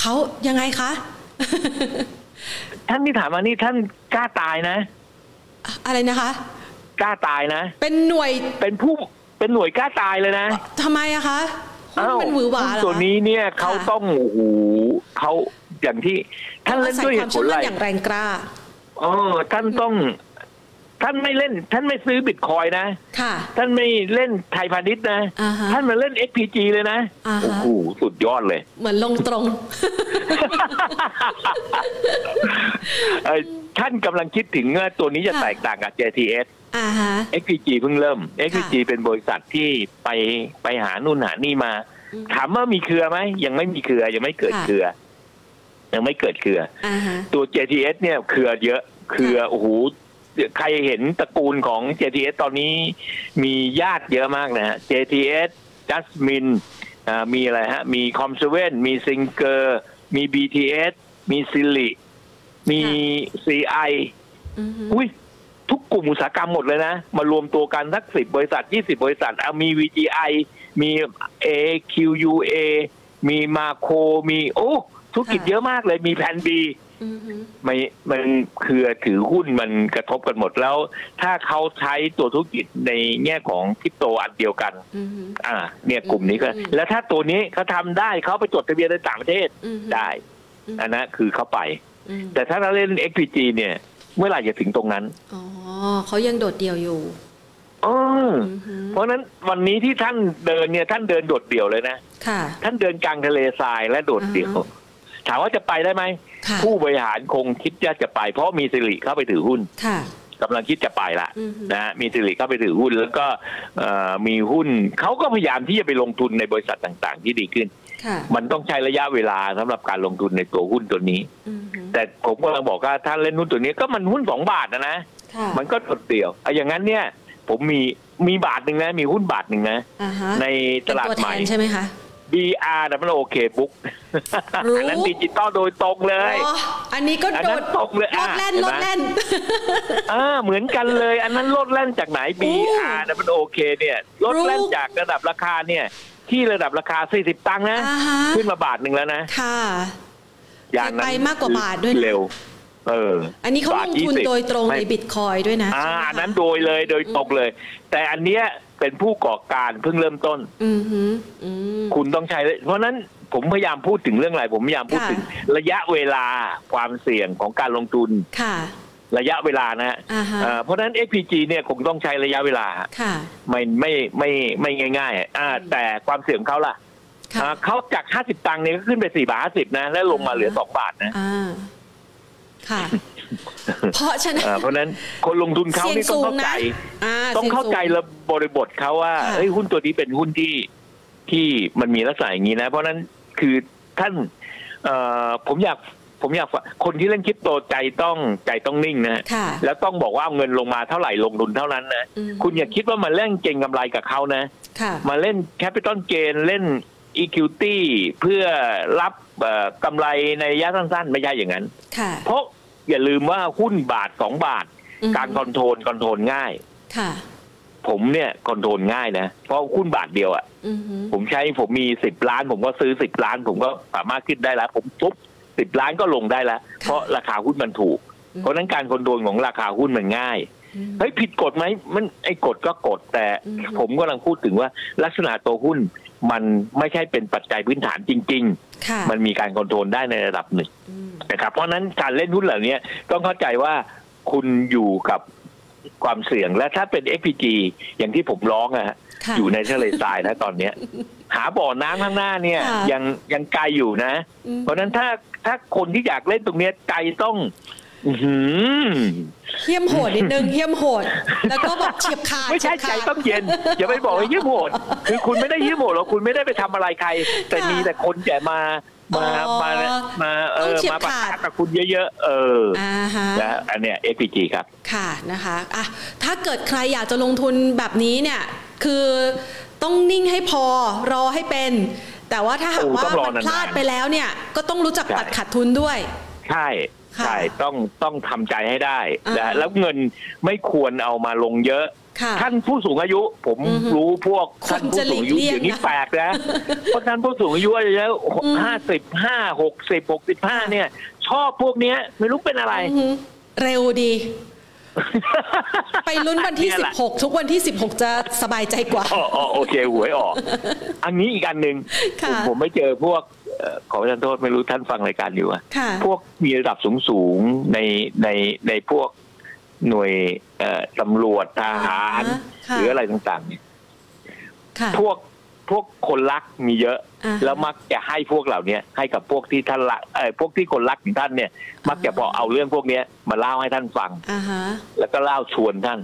เขายังไงคะ ท่านที่ถามมานี่ท่านกล้าตายนะ อะไรนะคะ กล้าตายนะ เป็นหน่วยเป็นผู้เป็นหน่วยกล้าตายเลยนะทำไมอะคะหุ้นมันหวือหวาเหรอตัวนี้เนี่ยเขาค่ะต้องโอ้โหเขาอย่างที่ ท่านเล่นด้วยเหอาศัตุผควาลมอะไรเชื่อมั่นอย่างแรงกล้าเออท่านต้อง ท่านไม่เล่น ท่านไม่ซื้อบิตคอยน์นะค่ะ ท่านไม่เล่นไทยพาณิชย์นะอ่าฮะท่านมาเล่น XPG เลยนะอ่าฮะโอ้โหสุดยอดเลย เหมือนลงตรงเอ่อท่านกำลังคิดถึงว่าตัวนี้จะค่ะแตกต่างกับ JTS อ่าฮะ XPG เพิ่งเริ่ม XPG เป็นบริษัทที่ไปไปหานู่นหานี่มาอืมถามว่ามีเครือไหมยังไม่มีเครือยังไม่เกิดค่ะเครือ ยังไม่เกิดเครืออ่าฮะตัว JTS เนี่ยเครือเยอะเครือโอ้โหใครเห็นตระกูลของ JTS ตอนนี้มีญาติเยอะมากนะฮะ JTS Jasmine อ่ามีอะไรฮะ มี COM7มี Singer มี BTS มีซิลิมี CI อือฮึอุ้ย ทุกกลุ่มอุตสาหกรรมหมดเลยนะ มารวมตัวกันสักสิบบริษัทยี่สิบริษัทเอามี VGI มี AQUA มีมาโคมีโอ้ธุรกิจเยอะมากเลยมีแพนบีอือฮึไม่มันเครือถือหุ้นมันกระทบกันหมดแล้ว ถ้าเขาใช้ตัวธุรกิจในแง่ของคริปโตอันเดียวกันอือฮึอ่า เนี่ยกลุ่มนี้ก็อืมแล้วถ้าตัวนี้เขาทำได้เขาไปจดทะเบียนในต่างประเทศอือฮึได้อันนั้นคือเขาไปอืมแต่ถ้าเราเล่น XPG เนี่ย เมื่อไหร่จะถึงตรงนั้น อ๋อเขายังโดดเดี่ยวอยู่เอออือฮึเพราะฉะนั้นวันนี้ที่ท่านเดินเนี่ยท่านเดินโดดเดี่ยวเลยนะค่ะ ท่านเดินกลางทะเลทรายและโดดเดี่ยวอ่าฮะถามว่าจะไปได้ไหมค่ะผู้บริหารคงคิดว่าจะไป เพราะมีสิริเข้าไปถือหุ้นค่ะกำลังคิดจะไปละอือฮึนะฮะมีสิริเข้าไปถือหุ้น แล้วก็เอ่อมีหุ้นเขาก็พยายามที่จะไปลงทุนในบริษัทต่างๆ ที่ดีขึ้นค่ะ มันต้องใช้ระยะเวลาสำหรับการลงทุนในตัวหุ้นตัวนี้อือฮึแต่ผมกำลังบอกว่าถ้าเล่นหุ้นตัวนี้ก็มันหุ้นสองบาทนะนะค่ะมันก็โดดเดี่ยวอะอย่างนั้นเนี่ย ผมมีมีบาทหนึ่งนะ มีหุ้นบาทหนึ่งนะอ่าฮะในตลาดเป็นตัวใหแทม่นใช่ไหมคะ BR ดับเบิลโอเคบุ๊กรู้อันนั้นดิจิตอลโดยตรงเลยอ๋ออันนี้ก็อันโดนั้นดตรงเลยลอะดแล่นเห็นลไหมดแล่นอ่าเหมือนกันเลย อันนั้นลดแล่นจากไหน BR ดับเบิลโอเคเนี่ยลดแล่นรู้จากระดับราคาเนี่ย ที่ระดับราคา 40 ตังค์นะ อ่าฮะ ขึ้นมาบาทหนึ่งแล้วนะค่ะอย่างนั้นไปมากกว่าบาทด้วยนะ เร็ว เอออันนี้เขาลงทุนบท20โดยตรงในไม่บิตคอยด้วยนะอ่าใช่ไหมคะอันนั้นโดยเลยโดยตรงเลย แต่อันเนี้ยเป็นผู้ก่อการเพิ่งเริ่มต้น อือฮึอืม คุณต้องใช้เพราะฉะนั้นผมพยายามพูดถึงเรื่องอะไร ผมพยายามพูดค่ะ ถึงระยะเวลาความเสี่ยงของการลงทุน ค่ะ ระยะเวลานะฮะอ่าฮะ เอ่อเพราะฉะนั้น XPG เนี่ยคงต้องใช้ระยะเวลา ค่ะ ไม่ไม่ไม่ไม่ง่ายๆอ่าแต่ความเสี่ยงของเขาล่ะค่ะ อ่าเขาจาก 50 ตังค์เนี่ยก็ขึ้นไป 4 บาท 50 นะ แล้วลงมาเหลือ 2 บาทนะอ่า ค่ะ เพราะฉะนั้นอ่าเพราะฉะนั้นคนลงทุนเขาเสี่ยงนี่ต้อสูงงเข้าใจนะอ่าต้องเข้าใจสี่ยงสูงระบริบทเขาว่าค่ะเอ้ยหุ้นตัวนี้เป็นหุ้นที่ที่มันมีลักษณะอย่างนี้นะ เพราะฉะนั้นคือท่านเอ่อผมอยาก ผมอยากฝากคนที่เล่นคริปโตใจต้องใจต้องนิ่งนะค่ะแล้วต้องบอกว่าเอาเงินลงมาเท่าไหร่ลงทุนเท่านั้นนะอืมคุณอย่าคิดว่ามาเล่นเก่งกำไรกับเขานะค่ะมาเล่น capital gain เล่น equity เพื่อรับเอ่อกำไรในระยะสั้นๆ ไม่ใช่อย่างนั้นค่ะเพราะอย่าลืมว่าหุ้นบาทสองบาทอืมการ control control ง่ายค่ะผมเนี่ย control ง่ายนะ เพราะหุ้นบาทเดียวอะ่ะอือฮึผมใช้ผมมีสิบล้าน ผมก็ซื้อสิบล้าน ผมก็สามารถขึ้นได้แล้ว ผมทุบ สิบล้านก็ลงได้แล้ว เพราะราคาหุ้นมันถูก เพราะฉะนั้นการ control ของราคาหุ้นมันง่ายอืมเฮ้ยผิดกฎไหมมันไอ้กฎก็กฎแต่อืมผมกำลังพูดถึงว่าลักษณะตัวหุ้นมันไม่ใช่เป็นปัจจัยพื้นฐานจริงค่ะๆมันมีการคอนโทรลได้ในระดับหนึ่งอืมนะครับเพราะฉะนั้นการเล่นหุ้นเหล่านี้ต้องเข้าใจว่าคุณอยู่กับ ความเสี่ยงและถ้าเป็น FPG อย่างที่ผมร้องอะฮะค่ะอยู่ในทะเลทรายนะตอนเนี้ย หาบ่อน้ำข้างหน้าเนี่ยค่ะยังยังไกลอยู่นะอืมเพราะฉะนั้นถ้าถ้าคนที่อยากเล่นตรงเนี้ยใจต้องอื้อหือเฮี้ยมโหดนิดนึงเฮี้ยมโหด แล้วก็แบบเฉียบขาดไม่ใช่เฉีใจยบขาดต้องเย็น อย่าไปบอกว่ายิ้มโหด คือคุณไม่ได้ยิ้มโหดหรอกคุณไม่ได้ไปทำอะไรใคร แต่ค่ะมีแต่คนแก่มา มาอ๋อมา มาเอต้องอเฉียบมาประขาดทะกับคุณเยอะๆ เอออ่าฮะนะอันเนี้ย FPG ครับ ค่ะนะคะอะถ้าเกิดใครอยากจะลงทุนแบบนี้เนี่ย คือต้องนิ่งให้พอรอให้เป็น แต่ว่าถ้าหากโอ้ว่าต้องรอมันนานๆพลาดไปแล้วเนี่ย ก็ต้องรู้จักใช่ปัดขาดทุนด้วย ใช่ค่ะใช่ต้องต้องทำใจให้ได้อ่านะแล้วเงินไม่ควรเอามาลงเยอะค่ะ ท่านผู้สูงอายุ ผมอือฮึรู้พวกคนท่านผู้สูงอายุจะหลีกเลี่ยงเดี๋ยวนี้นะแปลกนะเพราะท่านผู้สูงอายุอายุแล้วอืมห้าสิบห้าหกสิบหกสิบห้าเนี่ย ชอบพวกเนี้ยไม่รู้เป็นอะไรอือหือเร็วดี ไปลุ้นวันที่เนี่ยแหละ16 ทุกวันที่ 16 จะสบายใจกว่าอ๋ออ๋อโอเคหวยออก อันนี้อีกอันหนึ่งค่ะผมผมไม่เจอพวกเอ่อขอประทานโทษไม่รู้ท่านฟังรายการอยู่อะค่ะพวกมีระดับสูงสูงๆในในในพวก หน่วยเอ่อตำรวจทหารค่ะหรืออะไรต่างๆเนี่ยค่ะพวกพวกคนรักมีเยอะอ่าฮะแล้วมักจะให้พวกเหล่าเนี้ยให้กับพวกที่ท่านรักเออพวกที่คนรักของท่านเนี่ย มักจะพอเอาเรื่องพวกเนี้ยมาเล่าให้ท่านฟังอ่าฮะแล้วก็เล่าชวนท่าน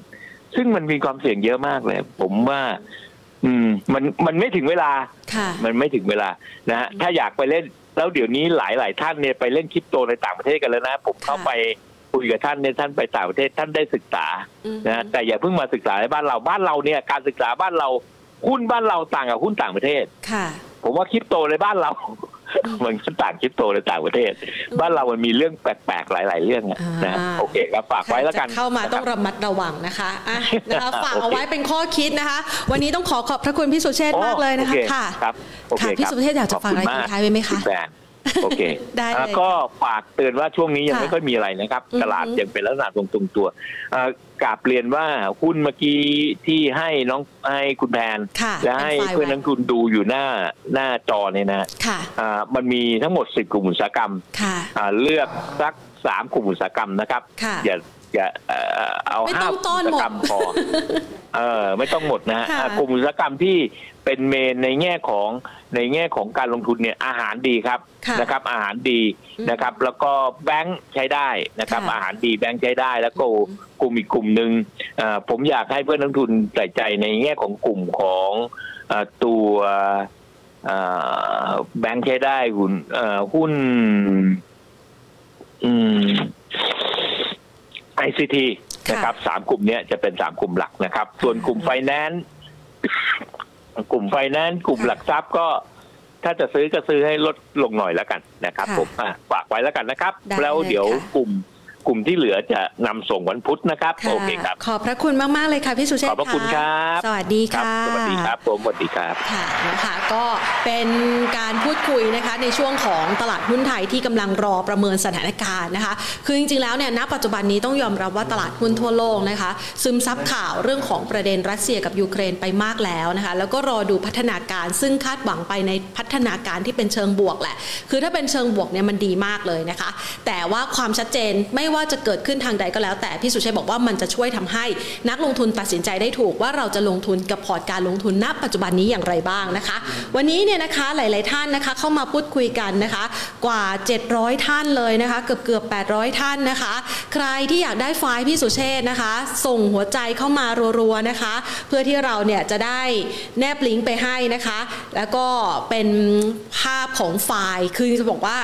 ซึ่งมันมีความเสี่ยงเยอะมากเลย ผมว่า อืม มันมันไม่ถึงเวลาค่ะมันไม่ถึงเวลานะฮะถ้าอยากไปเล่น แล้วเดี๋ยวนี้หลายหลายๆท่านเนี่ยไปเล่นคริปโตในต่างประเทศกันแล้วนะ ผมเข้าค่ะไป คุยกับท่านเนี่ยท่านไปต่างประเทศท่านได้ศึกษาอืมนะฮะแต่อย่าเพิ่งมาศึกษาในบ้านเราบ้านเราเนี่ยการศึกษาบ้านเราหุ้นบ้านเราต่างกับหุ้นต่างประเทศค่ะผมว่าคริปโตในบ้านเรามันก็ต่างคริปโตในต่างประเทศ บ้านเรามันมีเรื่องแปลกๆหลาย ๆ เรื่องอะนะฮะอ่าโอเคครับฝากไว้แล้วกันใครจะเข้ามาต้องนะครับระมัดระวังนะคะอะนะคะฝากโอเคเอาไว้เป็นข้อคิดนะคะ วันนี้ต้องขอขอบพระคุณพี่สุเชษฐ์มากเลยนะคะโอค่ะครับโอเคค่ะพี่ครับสุเทพอยากจะฝากอะไรขบคุณทิ้งท้ายไว้ไหมคะณแบรนด์ โอเคได้เลยอะก็ฝากเตือนว่าช่วงนี้ยังค่ะไม่ค่อยมีอะไรนะครับอือฮึตลาดยังเป็นลักษณะตรงตรงๆตัวอ่ากราบเรียนว่าหุ้นเมื่อกี้ที่ให้น้องให้คุณแพนค่ะและให้เป็นไฟล์เพื่อนไว้นักทุนดูอยู่หน้าหน้าจอเนี่ยนะค่ะอ่ามันมีทั้งหมดสิบกลุ่มอุตสาหกรรมค่ะอ่าเลือกสักสามกลุ่มอุตสาหกรรมนะครับค่ะอย่า อย่าเอ่อเอาไม่ห้าต้องต้อนอุตหมสาหดกรรมพอเออไม่ต้องหมดนะฮะค่ะอ่ากลุ่มอุตสาหกรรมที่เป็นเมนในแง่ของในแง่ของการลงทุนเนี่ยอาหารดีครับค่ะนะครับ อาหารดีอืมนะครับ แล้วก็แบงค์ใช้ได้นะครับค่ะอาหารดีแบงค์ใช้ได้ แล้วก็กลุ่มอีกกลุ่มหนึ่งอ่าผมอยากให้เพื่อนนักลงทุนใส่ใจในแง่ของกลุ่มของอ่าตัวอ่าแบงค์ใช้ได้หุ้นอ่าหุ้น อืม ICT ค่ะนะครับสามกลุ่มเนี้ยจะเป็นสามกลุ่มหลักนะครับ ส่วนกลุ่มไฟแนนซ์กลุ่มไฟแนนซ์กลุ่มหลักทรัพย์ก็ถ้าจะซื้อก็ซื้อให้ลดลงหน่อยแล้วกันนะครับค่ะผมอะฝากไว้แล้วกันนะครับได้แล้วเดี๋ยวเลยค่ะกลุ่ม กลุ่มที่เหลือจะนำส่งวันพุธนะครับค่ะโอเคครับ ขอบพระคุณมาก ๆ เลยค่ะพี่สุเชษขอบฐ์พระคุณครับ สวัสดีครัค่ะสวัสดีครับผมสวัสดีครับค่ะนะคะก็เป็นการพูดคุยนะคะในช่วงของตลาดหุ้นไทยที่กำลังรอประเมินสถานการณ์นะคะ คือจริง ๆ แล้วเนี่ยณปัจจุบันนี้ต้องยอมรับว่าตลาดหุ้นทั่วโลกนะคะ ซึมซับข่าวเรื่องของประเด็นรัสเซียกับยูเครนไปมากแล้วนะคะ แล้วก็รอดูพัฒนาการซึ่งคาดหวังไปในพัฒนาการที่เป็นเชิงบวกแหละคือถ้าเป็นเชิงบวกเนี่ยมันดีมากเลยนะคะ แต่ว่าความชัดเจนไม่ว่าจะเกิดขึ้นทางใดก็แล้ว แต่พี่สุชัยบอกว่ามันจะช่วยทำให้นักลงทุนตัดสินใจได้ถูกว่าเราจะลงทุนกับพอร์ตการลงทุนณปัจจุบันนี้อย่างไรบ้างนะคะ วันนี้เนี่ยนะคะหลาย ๆ ท่านนะคะเข้ามาพูดคุยกันนะคะ กว่า 700 ท่านเลยนะคะเกือบเกือบ800 ท่านนะคะ ใครที่อยากได้ไฟล์พี่สุเชษนะคะ ส่งหัวใจเข้ามารัว ๆ นะคะ เพื่อที่เราเนี่ยจะได้แนบลิงก์ไปให้นะคะ แล้วก็เป็นภาพของไฟล์คือจะบอกว่า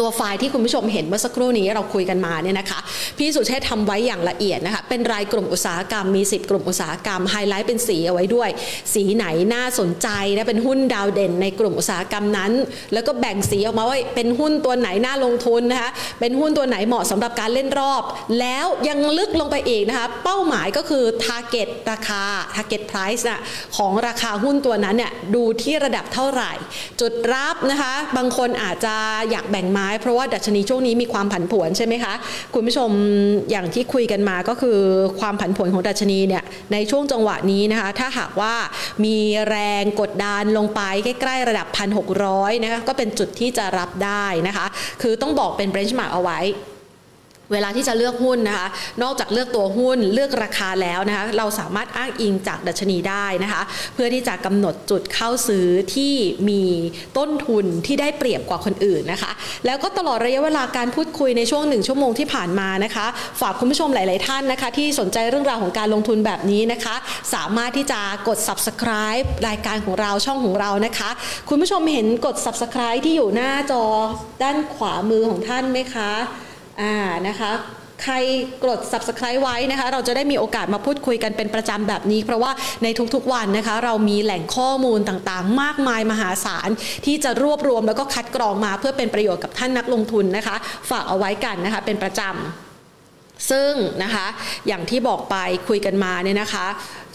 ตัวไฟล์ที่คุณผู้ชมเห็นเมื่อสักครู่นี้เราคุยกันมาเนี่ยนะคะ พี่สุเชษทำไว้อย่างละเอียดนะคะ เป็นรายกลุ่มอุตสาหกรรมมี 10 กลุ่มอุตสาหกรรมไฮไลท์เป็นสีเอาไว้ด้วย สีไหนน่าสนใจนะเป็นหุ้นดาวเด่นในกลุ่มอุตสาหกรรมนั้น แล้วก็แบ่งสีออกมาว่าเป็นหุ้นตัวไหนน่าลงทุนนะคะเป็นหุ้นตัวไหนเหมาะสำหรับการเล่นรอบ แล้วยังลึกลงไปอีกนะคะเป้าหมายก็คือ target ราคา target price น่ะของราคาหุ้นตัวนั้นเนี่ยดูที่ระดับเท่าไหร่ จุดรับนะคะบางคนอาจจะอยากแบ่งไม้เพราะว่าดัชนีช่วงนี้มีความผันผวนใช่ไหมคะคุณผู้ชมอย่างที่คุยกันมาก็คือความผันผวนของดัชนีเนี่ยในช่วงจังหวะนี้นะคะถ้าหากว่ามีแรงกดดันลงไปใกล้ๆระดับ 1,600นะคะก็เป็นจุดที่จะรับได้นะคะ คือต้องบอกเป็น benchmark เอาไว้ เวลาที่จะเลือกหุ้นนะคะ นอกจากเลือกตัวหุ้นเลือกราคาแล้วนะคะ เราสามารถอ้างอิงจากดัชนีได้นะคะ เพื่อที่จะกำหนดจุดเข้าซื้อที่มีต้นทุนที่ได้เปรียบกว่าคนอื่นนะคะ แล้วก็ตลอดระยะเวลาการพูดคุยในช่วงหนึ่งชั่วโมงที่ผ่านมานะคะ ฝากคุณผู้ชมหลาย ๆ ท่านนะคะ ที่สนใจเรื่องราวของการลงทุนแบบนี้นะคะ สามารถที่จะกด subscribe รายการของเราช่องของเรานะคะ คุณผู้ชมเห็นกด subscribe ที่อยู่หน้าจอด้านขวามือของท่านไหมคะ อ่านะคะใครกด subscribe ไว้นะคะ เราจะได้มีโอกาสมาพูดคุยกันเป็นประจำแบบนี้ เพราะว่าในทุกๆวันนะคะ เรามีแหล่งข้อมูลต่างๆ มากมายมหาศาล ที่จะรวบรวมแล้วก็คัดกรองมาเพื่อเป็นประโยชน์กับท่านนักลงทุนนะคะ ฝากเอาไว้กันนะคะเป็นประจำ ซึ่งนะคะอย่างที่บอกไปคุยกันมาเนี่ยนะคะ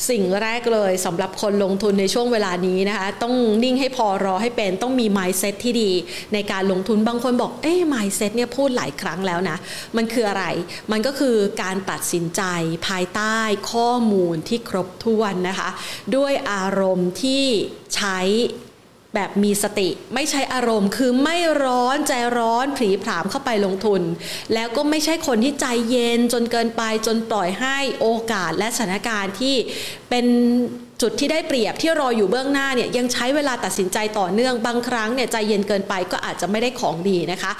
สิ่งแรกเลยสำหรับคนลงทุนในช่วงเวลานี้นะคะ ต้องนิ่งให้พอรอให้เป็นต้องมี mindset ที่ดี ในการลงทุนบางคนบอกเอ๊ะ mindset เนี่ยพูดหลายครั้งแล้วนะ มันคืออะไร มันก็คือการตัดสินใจภายใต้ข้อมูลที่ครบถ้วนนะคะ ด้วยอารมณ์ที่ใช้ แบบมีสติ ไม่ใช้อารมณ์คือไม่ร้อนใจร้อนผีผามเข้าไปลงทุน แล้วก็ไม่ใช่คนที่ใจเย็นจนเกินไปจนปล่อยให้โอกาสและสถานการณ์ที่เป็น จุดที่ได้เปรียบที่รออยู่เบื้องหน้าเนี่ยยังใช้เวลาตัดสินใจต่อเนื่องบางครั้งเนี่ยใจเย็นเกินไปก็อาจจะไม่ได้ของดีนะคะ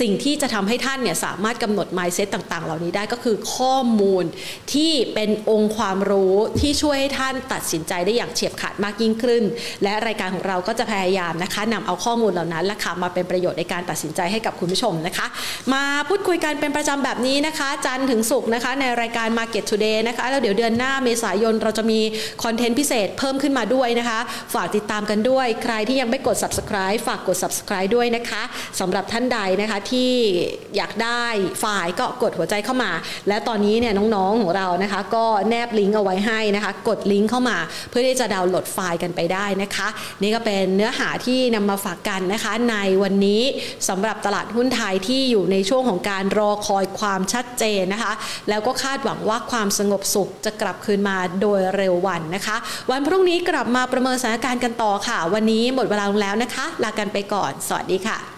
สิ่งที่จะทำให้ท่านเนี่ยสามารถกำหนด mindset ต่างๆ เหล่านี้ได้ก็คือข้อมูลที่เป็นองค์ความรู้ที่ช่วยให้ท่านตัดสินใจได้อย่างเฉียบขาดมากยิ่งขึ้น และรายการของเราก็จะพยายามนะคะนำเอาข้อมูลเหล่านั้นละค่ะมาเป็นประโยชน์ในการตัดสินใจให้กับคุณผู้ชมนะคะ มาพูดคุยกันเป็นประจำแบบนี้นะคะ จันทร์ถึงศุกร์นะคะในรายการ Market Today นะคะแล้วเดี๋ยวเดือนหน้าเมษายนเราจะมีคอนเทนต์พิเศษเพิ่มขึ้นมาด้วยนะคะ ฝากติดตามกันด้วย ใครที่ยังไม่กด subscribe ฝากกด subscribe ด้วยนะคะสำหรับท่านใดนะคะที่อยากได้ไฟล์ก็กดหัวใจเข้ามา และตอนนี้เนี่ยน้องๆของเรานะคะ ก็แนบลิงก์เอาไว้ให้นะคะ กดลิงก์เข้ามาเพื่อที่จะดาวน์โหลดไฟล์กันไปได้นะคะ นี่ก็เป็นเนื้อหาที่นำมาฝากกันนะคะ ในวันนี้สำหรับตลาดหุ้นไทยที่อยู่ในช่วงของการรอคอยความชัดเจนนะคะ แล้วก็คาดหวังว่าความสงบสุขจะกลับคืนมาโดยเร็ววันนะคะวันพรุ่งนี้กลับมาประเมินสถานการณ์กันต่อค่ะ วันนี้หมดเวลาลงแล้วนะคะ ลากันไปก่อน สวัสดีค่ะ